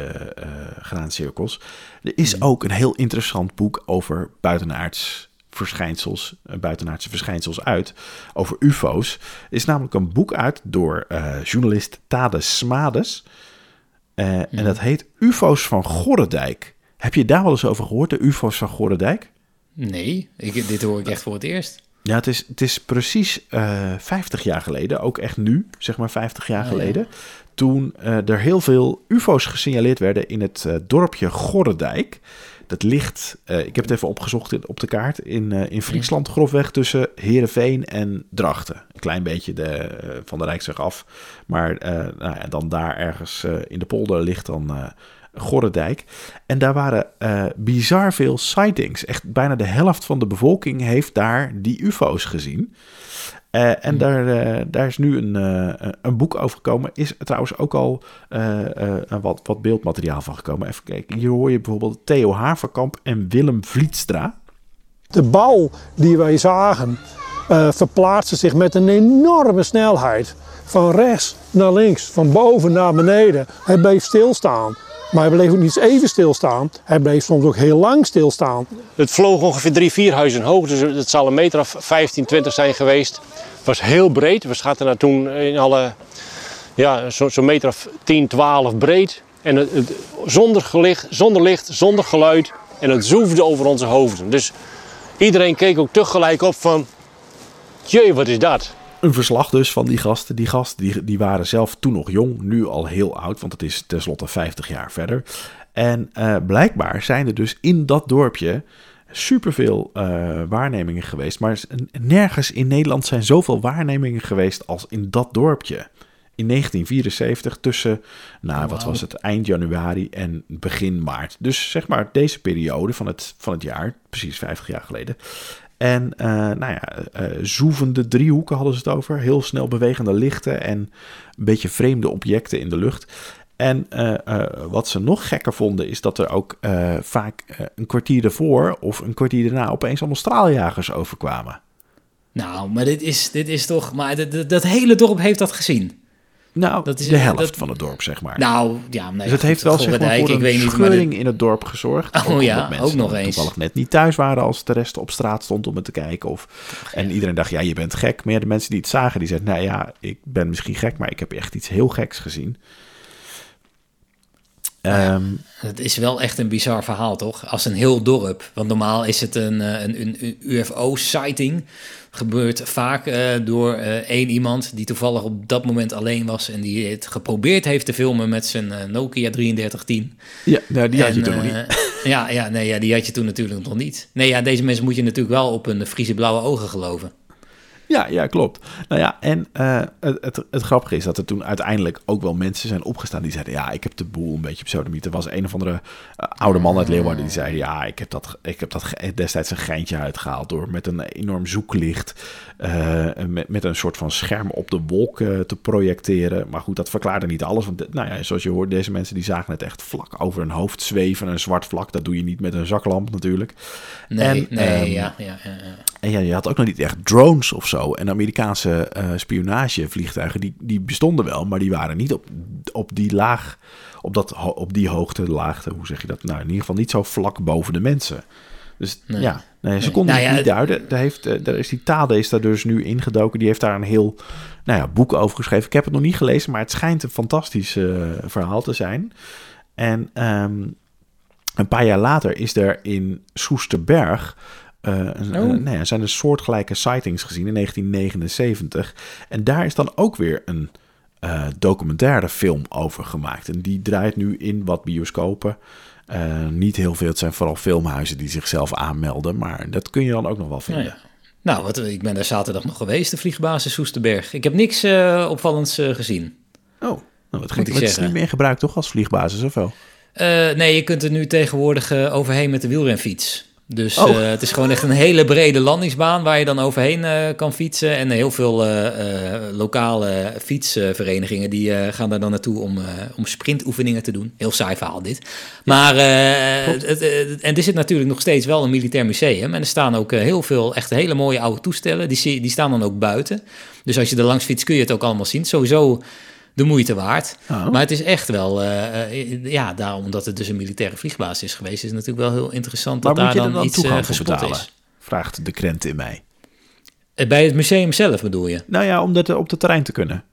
graancirkels. Er is mm. ook een heel interessant boek over buitenaards verschijnsels, uh, buitenaardse verschijnsels uit over UFO's. Is namelijk een boek uit door uh, journalist Tade Smades. Uh, En mhm. dat heet UFO's van Gorredijk. Heb je daar wel eens over gehoord, de UFO's van Gorredijk? Nee, ik, dit hoor ik echt voor het eerst. Ja, het is, het is precies uh, 50 jaar geleden, ook echt nu, zeg maar 50 jaar oh, geleden. Ja. Toen er heel veel UFO's gesignaleerd werden in het dorpje Gorredijk. Dat ligt, uh, ik heb het even opgezocht op de kaart, in, uh, in Friesland grofweg tussen Heerenveen en Drachten. Een klein beetje de, uh, van de Rijksweg af. Maar nou ja, dan daar ergens in de polder ligt dan Gorredijk. En daar waren bizar veel sightings. Echt bijna de helft van de bevolking heeft daar die UFO's gezien. Uh, en daar, uh, daar is nu een, uh, een boek over gekomen. Is trouwens ook al wat, wat beeldmateriaal van gekomen. Even kijken. Hier hoor je bijvoorbeeld Theo Haverkamp en Willem Vlietstra. De bal die wij zagen verplaatste zich met een enorme snelheid. Van rechts naar links, van boven naar beneden. Hij bleef stilstaan. Maar hij bleef ook niet even stilstaan. Hij bleef soms ook heel lang stilstaan. Het vloog ongeveer drie, vier huizen hoog. Dus het zal een meter of 15, 20 zijn geweest. Het was heel breed. We schatten daar toen in alle... Ja, zo'n zo meter of 10, 12 breed. En het, zonder, licht, zonder licht, zonder geluid. En het zoefde over onze hoofden. Dus iedereen keek ook tegelijk op van... Jee, wat is dat? Een verslag dus van die gasten. Die gasten die, die waren zelf toen nog jong, nu al heel oud, want het is tenslotte 50 jaar verder. En uh, blijkbaar zijn er dus in dat dorpje superveel uh, waarnemingen geweest. Maar nergens in Nederland zijn zoveel waarnemingen geweest als in dat dorpje. In 1974 tussen, nou wat was het, eind januari en begin maart. Dus zeg maar deze periode van het, van het jaar, precies 50 jaar geleden. En uh, nou ja, uh, zoevende driehoeken hadden ze het over. Heel snel bewegende lichten en een beetje vreemde objecten in de lucht. En wat ze nog gekker vonden is dat er ook vaak een kwartier ervoor of een kwartier daarna opeens allemaal straaljagers overkwamen. Nou, maar dit is, dit is toch. Maar dat hele dorp heeft dat gezien. Nou, dat is de helft van het dorp, zeg maar. Nou, ja, nee, dus het heeft wel zeg maar, voor een scheuring in het dorp gezorgd. Oh ja, ook nog eens. toevallig net niet thuis waren als de rest op straat stond om het te kijken. Of, en iedereen dacht, ja, je bent gek. Maar de mensen die het zagen, die zeiden, nou ja, ik ben misschien gek, maar ik heb echt iets heel geks gezien. Um, het is wel echt een bizar verhaal, toch? Als een heel dorp. Want normaal is het een, eh, een, een UFO-sighting. Gebeurt vaak uh, door uh, één iemand die toevallig op dat moment alleen was. En die het geprobeerd heeft te filmen met zijn Nokia 3310. Ja, nou, die had je toen nog niet. ja, ja, nee, ja, die had je toen natuurlijk nog niet. Nee, ja, deze mensen moet je natuurlijk wel op hun Friese blauwe ogen geloven. Ja, ja, klopt. Nou ja, en uh, het, het, het, grappige is dat er toen uiteindelijk ook wel mensen zijn opgestaan die zeiden: Ja, ik heb de boel een beetje pseudoniet. Er was een of andere uh, oude man uit Leeuwarden die zei: Ja, ik heb dat, ik heb dat destijds een geintje uitgehaald door met een enorm zoeklicht, uh, met, met een soort van scherm op de wolk te projecteren. Maar goed, dat verklaarde niet alles. Want nou ja, zoals je hoort, deze mensen die zagen het echt vlak over hun hoofd zweven. Een zwart vlak, dat doe je niet met een zaklamp natuurlijk. Nee, en, nee, um, ja, ja, ja, ja. En ja, je had ook nog niet echt drones of zo. En Amerikaanse uh, spionagevliegtuigen, die, die bestonden wel, maar die waren niet op, op die laag, op, dat, op die hoogte, laagte, hoe zeg je dat? Nou, in ieder geval niet zo vlak boven de mensen. Dus nee. ja, nee, ze konden nou ja, het niet duiden. Daar, heeft, eh, daar is die Tade is daar dus nu ingedoken. Die heeft daar een heel nou ja, boek over geschreven. Ik heb het nog niet gelezen, maar het schijnt een fantastisch uh, verhaal te zijn. En um, een paar jaar later is er in Soesterberg uh, oh. nee, er zijn er soortgelijke sightings gezien in 1979. En daar is dan ook weer een uh, documentaire film over gemaakt. En die draait nu in wat bioscopen. Uh, niet heel veel, het zijn vooral filmhuizen die zichzelf aanmelden. Maar dat kun je dan ook nog wel vinden. Nou, ja. nou wat, ik ben daar zaterdag nog geweest, de vliegbasis Soesterberg. Ik heb niks opvallends gezien. Oh, nou, wat Het is niet meer gebruikt toch als vliegbasis of wel? nee, je kunt er nu tegenwoordig overheen met de wielrenfiets. Dus oh. uh, het is gewoon echt een hele brede landingsbaan waar je dan overheen uh, kan fietsen. En heel veel uh, lokale fietsverenigingen die gaan daar dan naartoe om, om sprintoefeningen te doen. Heel saai verhaal dit. Maar het, het, en er zit natuurlijk nog steeds wel een militair museum. En er staan ook heel veel echt hele mooie oude toestellen. Die, die staan dan ook buiten. Dus als je er langs fietst kun je het ook allemaal zien. Sowieso de moeite waard. Oh. Maar het is echt wel, uh, ja, daarom omdat het dus een militaire vliegbasis is geweest, is het natuurlijk wel heel interessant dat daar dan, dan iets uh, gespot is. Vraagt de krent in mij. Bij het museum zelf bedoel je? Nou ja, om dat op de terrein te kunnen.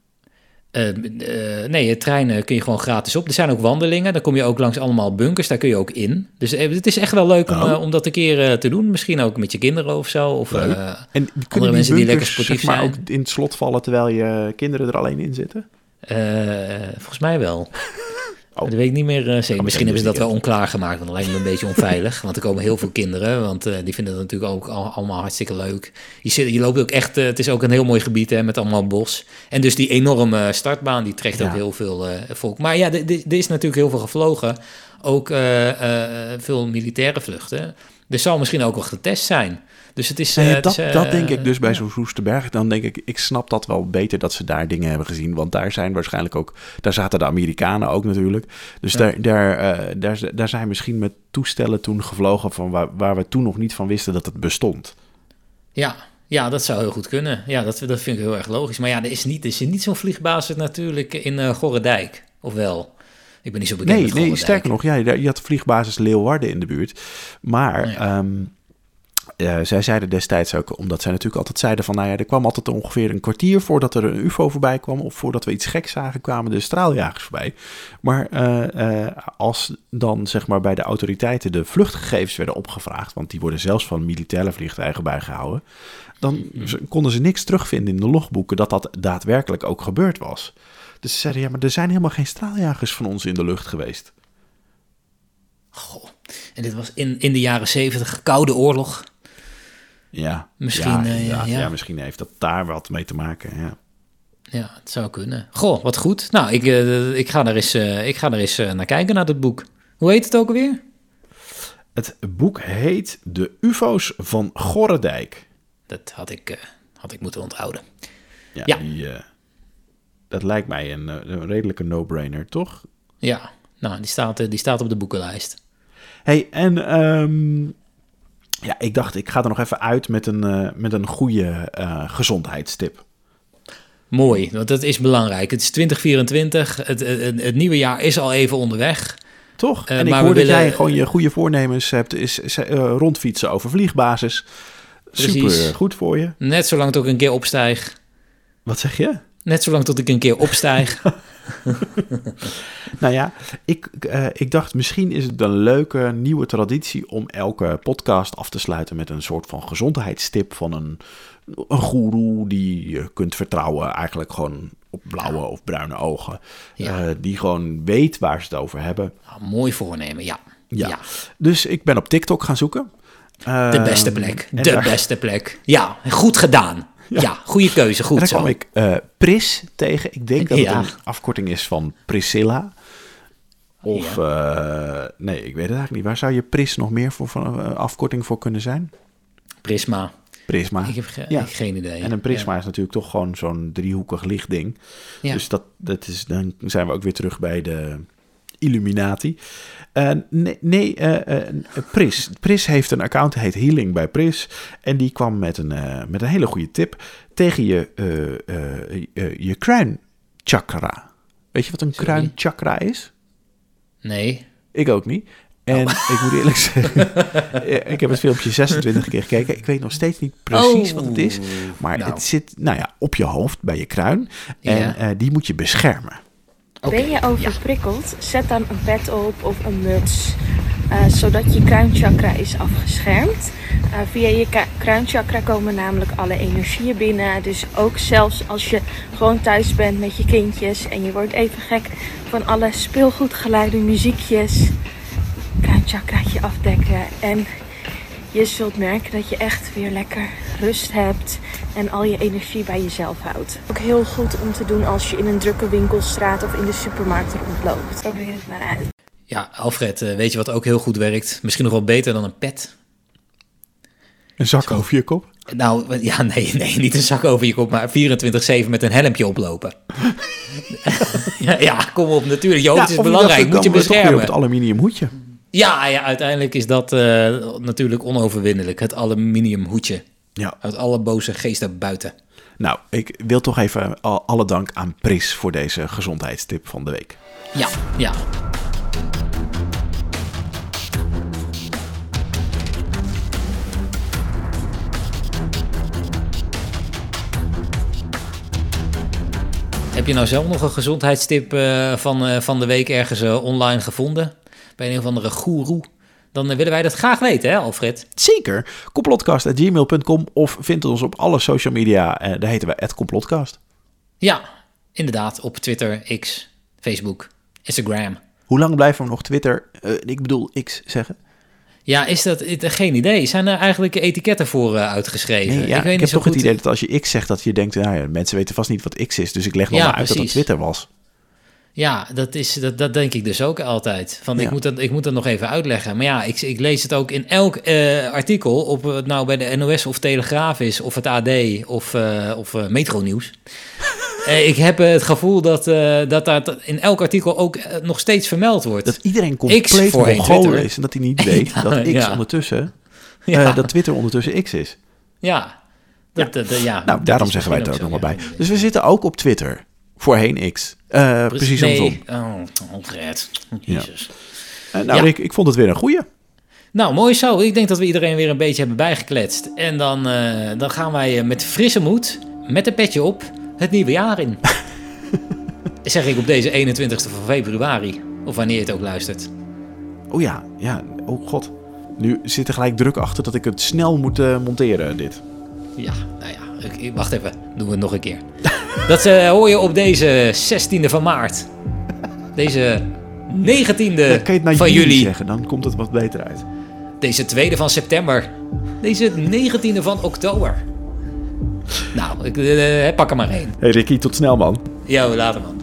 Uh, uh, nee, treinen kun je gewoon gratis op. Er zijn ook wandelingen. Dan kom je ook langs allemaal bunkers. Daar kun je ook in. Dus het is echt wel leuk om, oh. om dat een keer te doen. Misschien ook met je kinderen of zo. Of en andere mensen die lekker sportief zeg maar, zijn. ook in het slot vallen terwijl je kinderen er alleen in zitten? Uh, volgens mij wel. *laughs* Oh. Dat weet ik niet meer uh, zeker. Misschien hebben ze dat wel onklaar gemaakt, want dat lijkt me een beetje onveilig. Want er komen heel veel kinderen, want uh, die vinden dat natuurlijk ook al, allemaal hartstikke leuk. Je, zit, je loopt ook echt, uh, het is ook een heel mooi gebied hè, met allemaal bos. En dus die enorme startbaan, die trekt ja. ook heel veel volk. Maar ja, er is natuurlijk heel veel gevlogen. Ook veel militaire vluchten. Er zal misschien ook wel getest zijn. Dus het is... Nee, dat, is, dat denk ik dus bij zo'n Soesterberg. Dan denk ik, ik snap dat wel beter dat ze daar dingen hebben gezien. Want daar zijn waarschijnlijk ook... Daar zaten de Amerikanen ook natuurlijk. Dus daar, daar, uh, daar, daar zijn misschien met toestellen toen gevlogen... Van waar, waar we toen nog niet van wisten dat het bestond. Ja, ja, dat zou heel goed kunnen. Ja, dat, dat vind ik heel erg logisch. Maar ja, er is niet, er is niet zo'n vliegbasis natuurlijk in uh, Gorredijk. Of wel? Ik ben niet zo bekend nee, met Nee, sterker nog, ja, je had vliegbasis Leeuwarden in de buurt. Maar... Ja. Um, uh, zij zeiden destijds ook, omdat zij natuurlijk altijd zeiden van, nou ja, er kwam altijd ongeveer een kwartier voordat er een UFO voorbij kwam of voordat we iets geks zagen, kwamen de straaljagers voorbij. Maar uh, uh, als dan zeg maar bij de autoriteiten de vluchtgegevens werden opgevraagd, want die worden zelfs van militaire vliegtuigen bijgehouden, dan konden ze niks terugvinden in de logboeken dat dat daadwerkelijk ook gebeurd was. Dus ze zeiden, ja, maar er zijn helemaal geen straaljagers van ons in de lucht geweest. Goh, en dit was in, in de jaren zeventig, Koude Oorlog. Ja, misschien, ja, uh, ja, ja. misschien heeft dat daar wat mee te maken. Ja, ja het zou kunnen. Goh, wat goed. Nou, ik, uh, ik ga er eens, uh, ik ga er eens naar kijken, naar het boek. Hoe heet het ook alweer? Het boek heet De UFO's van Gorredijk. Dat had ik, had ik moeten onthouden. Ja, ja. Die, dat lijkt mij een, een redelijke no-brainer, toch? Ja, nou, die staat, die staat op de boekenlijst. hey, en um, ja, ik dacht, ik ga er nog even uit met een, uh, met een goede uh, gezondheidstip. Mooi, want dat is belangrijk. Het is 2024, het, het, het nieuwe jaar is al even onderweg. Toch? Uh, en ik hoor dat willen... jij gewoon je goede voornemens hebt, is, is rondfietsen over vliegbasis. Precies. Super goed voor je. Net zolang het ook een keer opstijg. Wat zeg je? Net zolang tot ik een keer opstijg. *laughs* *laughs* nou ja, ik, uh, ik dacht misschien is het een leuke nieuwe traditie om elke podcast af te sluiten met een soort van gezondheidstip van een, een goeroe die je kunt vertrouwen. Eigenlijk gewoon op blauwe of bruine ogen. Ja. Uh, die gewoon weet waar ze het over hebben. Nou, mooi voornemen, ja. ja. ja. Dus ik ben op TikTok gaan zoeken. De beste plek. De daar... beste plek. Ja, goed gedaan. *laughs* Ja, ja goede keuze, goed en zo. kwam ik uh, Pris tegen. Ik denk dat ja. het een afkorting is van Priscilla. Of, ja. uh, nee, ik weet het eigenlijk niet. Waar zou je Pris nog meer voor van, uh, afkorting voor kunnen zijn? Prisma. Prisma. Ik heb ge ja. geen idee. En een prisma is natuurlijk toch gewoon zo'n driehoekig lichtding. Dus dat, dat is, dan zijn we ook weer terug bij de Illuminati. Uh, nee, nee uh, uh, Pris. Pris heeft een account, heet Healing bij Pris. En die kwam met een, met een hele goede tip tegen je, je kruinchakra. Weet je wat een kruinchakra is? Nee. Ik ook niet. En oh. ik moet eerlijk zeggen, *laughs* ik heb het filmpje 26 keer gekeken. Ik weet nog steeds niet precies oh. wat het is. Maar nou. het zit nou ja, op je hoofd, bij je kruin. En ja. die moet je beschermen. Okay. Ben je overprikkeld? Zet dan een pet op of een muts. Uh, zodat je kruinchakra is afgeschermd. Uh, via je kruinchakra komen namelijk alle energieën binnen. Dus ook zelfs als je gewoon thuis bent met je kindjes en je wordt even gek van alle speelgoedgeluiden, muziekjes. Kruinchakraatje afdekken en je zult merken dat je echt weer lekker rust hebt en al je energie bij jezelf houdt. Ook heel goed om te doen als je in een drukke winkelstraat of in de supermarkt rondloopt. Probeer het maar uit. Ja, Alfred, weet je wat ook heel goed werkt? Misschien nog wel beter dan een pet. Een zak over je kop? Nou, *laughs* ja, nee, nee, niet een zak over je kop, maar 24-7 met een helmpje oplopen. *laughs* ja, ja, kom op, natuurlijk. Je hoofd ja, is belangrijk, moet je beschermen. op het aluminium hoedje. Ja, ja, uiteindelijk is dat uh, natuurlijk onoverwinnelijk. Het aluminium hoedje. Ja. Uit alle boze geesten buiten. Nou, ik wil toch even alle dank aan Pris voor deze gezondheidstip van de week. Ja, ja. Heb je nou zelf nog een gezondheidstip uh, van, uh, van de week ergens uh, online gevonden? Bij een of andere goeroe? Dan willen wij dat graag weten, hè Alfred? Zeker. Complotcast.gmail.com of vind ons op alle social media. daar heten we Complotcast. Ja, inderdaad. Op Twitter, X, Facebook, Instagram. Hoe lang blijven we nog Twitter, uh, ik bedoel X, zeggen? Ja, is dat geen idee? Zijn er eigenlijk etiketten voor uh, uitgeschreven? Nee, ja, ik, weet ik heb toch het idee dat als je X zegt, dat je denkt, nou ja, mensen weten vast niet wat X is, dus ik leg nog ja, maar uit dat het Twitter was. Ja, dat, is, dat, dat denk ik dus ook altijd. Van, ik, moet dat, ik moet dat nog even uitleggen. Maar ja, ik, ik lees het ook in elk uh, artikel, of het nou bij de NOS of Telegraaf is, of het AD of, uh, of uh, Metro Nieuws. *laughs* ik heb het gevoel dat, dat dat in elk artikel ook nog steeds vermeld wordt. Dat iedereen compleet mongool is en dat hij niet *laughs* weet dat X ondertussen, *laughs* dat Twitter ondertussen X is. Ja, dat, dat, ja. Nou, daarom zeggen wij het ook nog maar bij. Dus we zitten ook op Twitter. Voorheen X. Uh, precies nee. andersom. Oh, Alfred. Jezus. Ja. Uh, nou, ik, ik vond het weer een goeie. Nou, mooi zo. Ik denk dat we iedereen weer een beetje hebben bijgekletst. En dan, uh, dan gaan wij met frisse moed, met een petje op, het nieuwe jaar in. *laughs* zeg ik op deze 21ste van februari. Of wanneer je het ook luistert. Oh ja, ja. Oh god. Nu zit er gelijk druk achter dat ik het snel moet monteren, dit. Ja, nou ja. Ik, wacht even, doen we het nog een keer. *laughs* Dat uh, hoor je op deze 16e van maart. Deze 19e ja, kan je het van juli. zeggen, dan komt het wat beter uit. Deze 2e van september. Deze 19e van oktober. Nou, ik uh, pak er maar één. Hey Ricky, tot snel man. Jo, later man.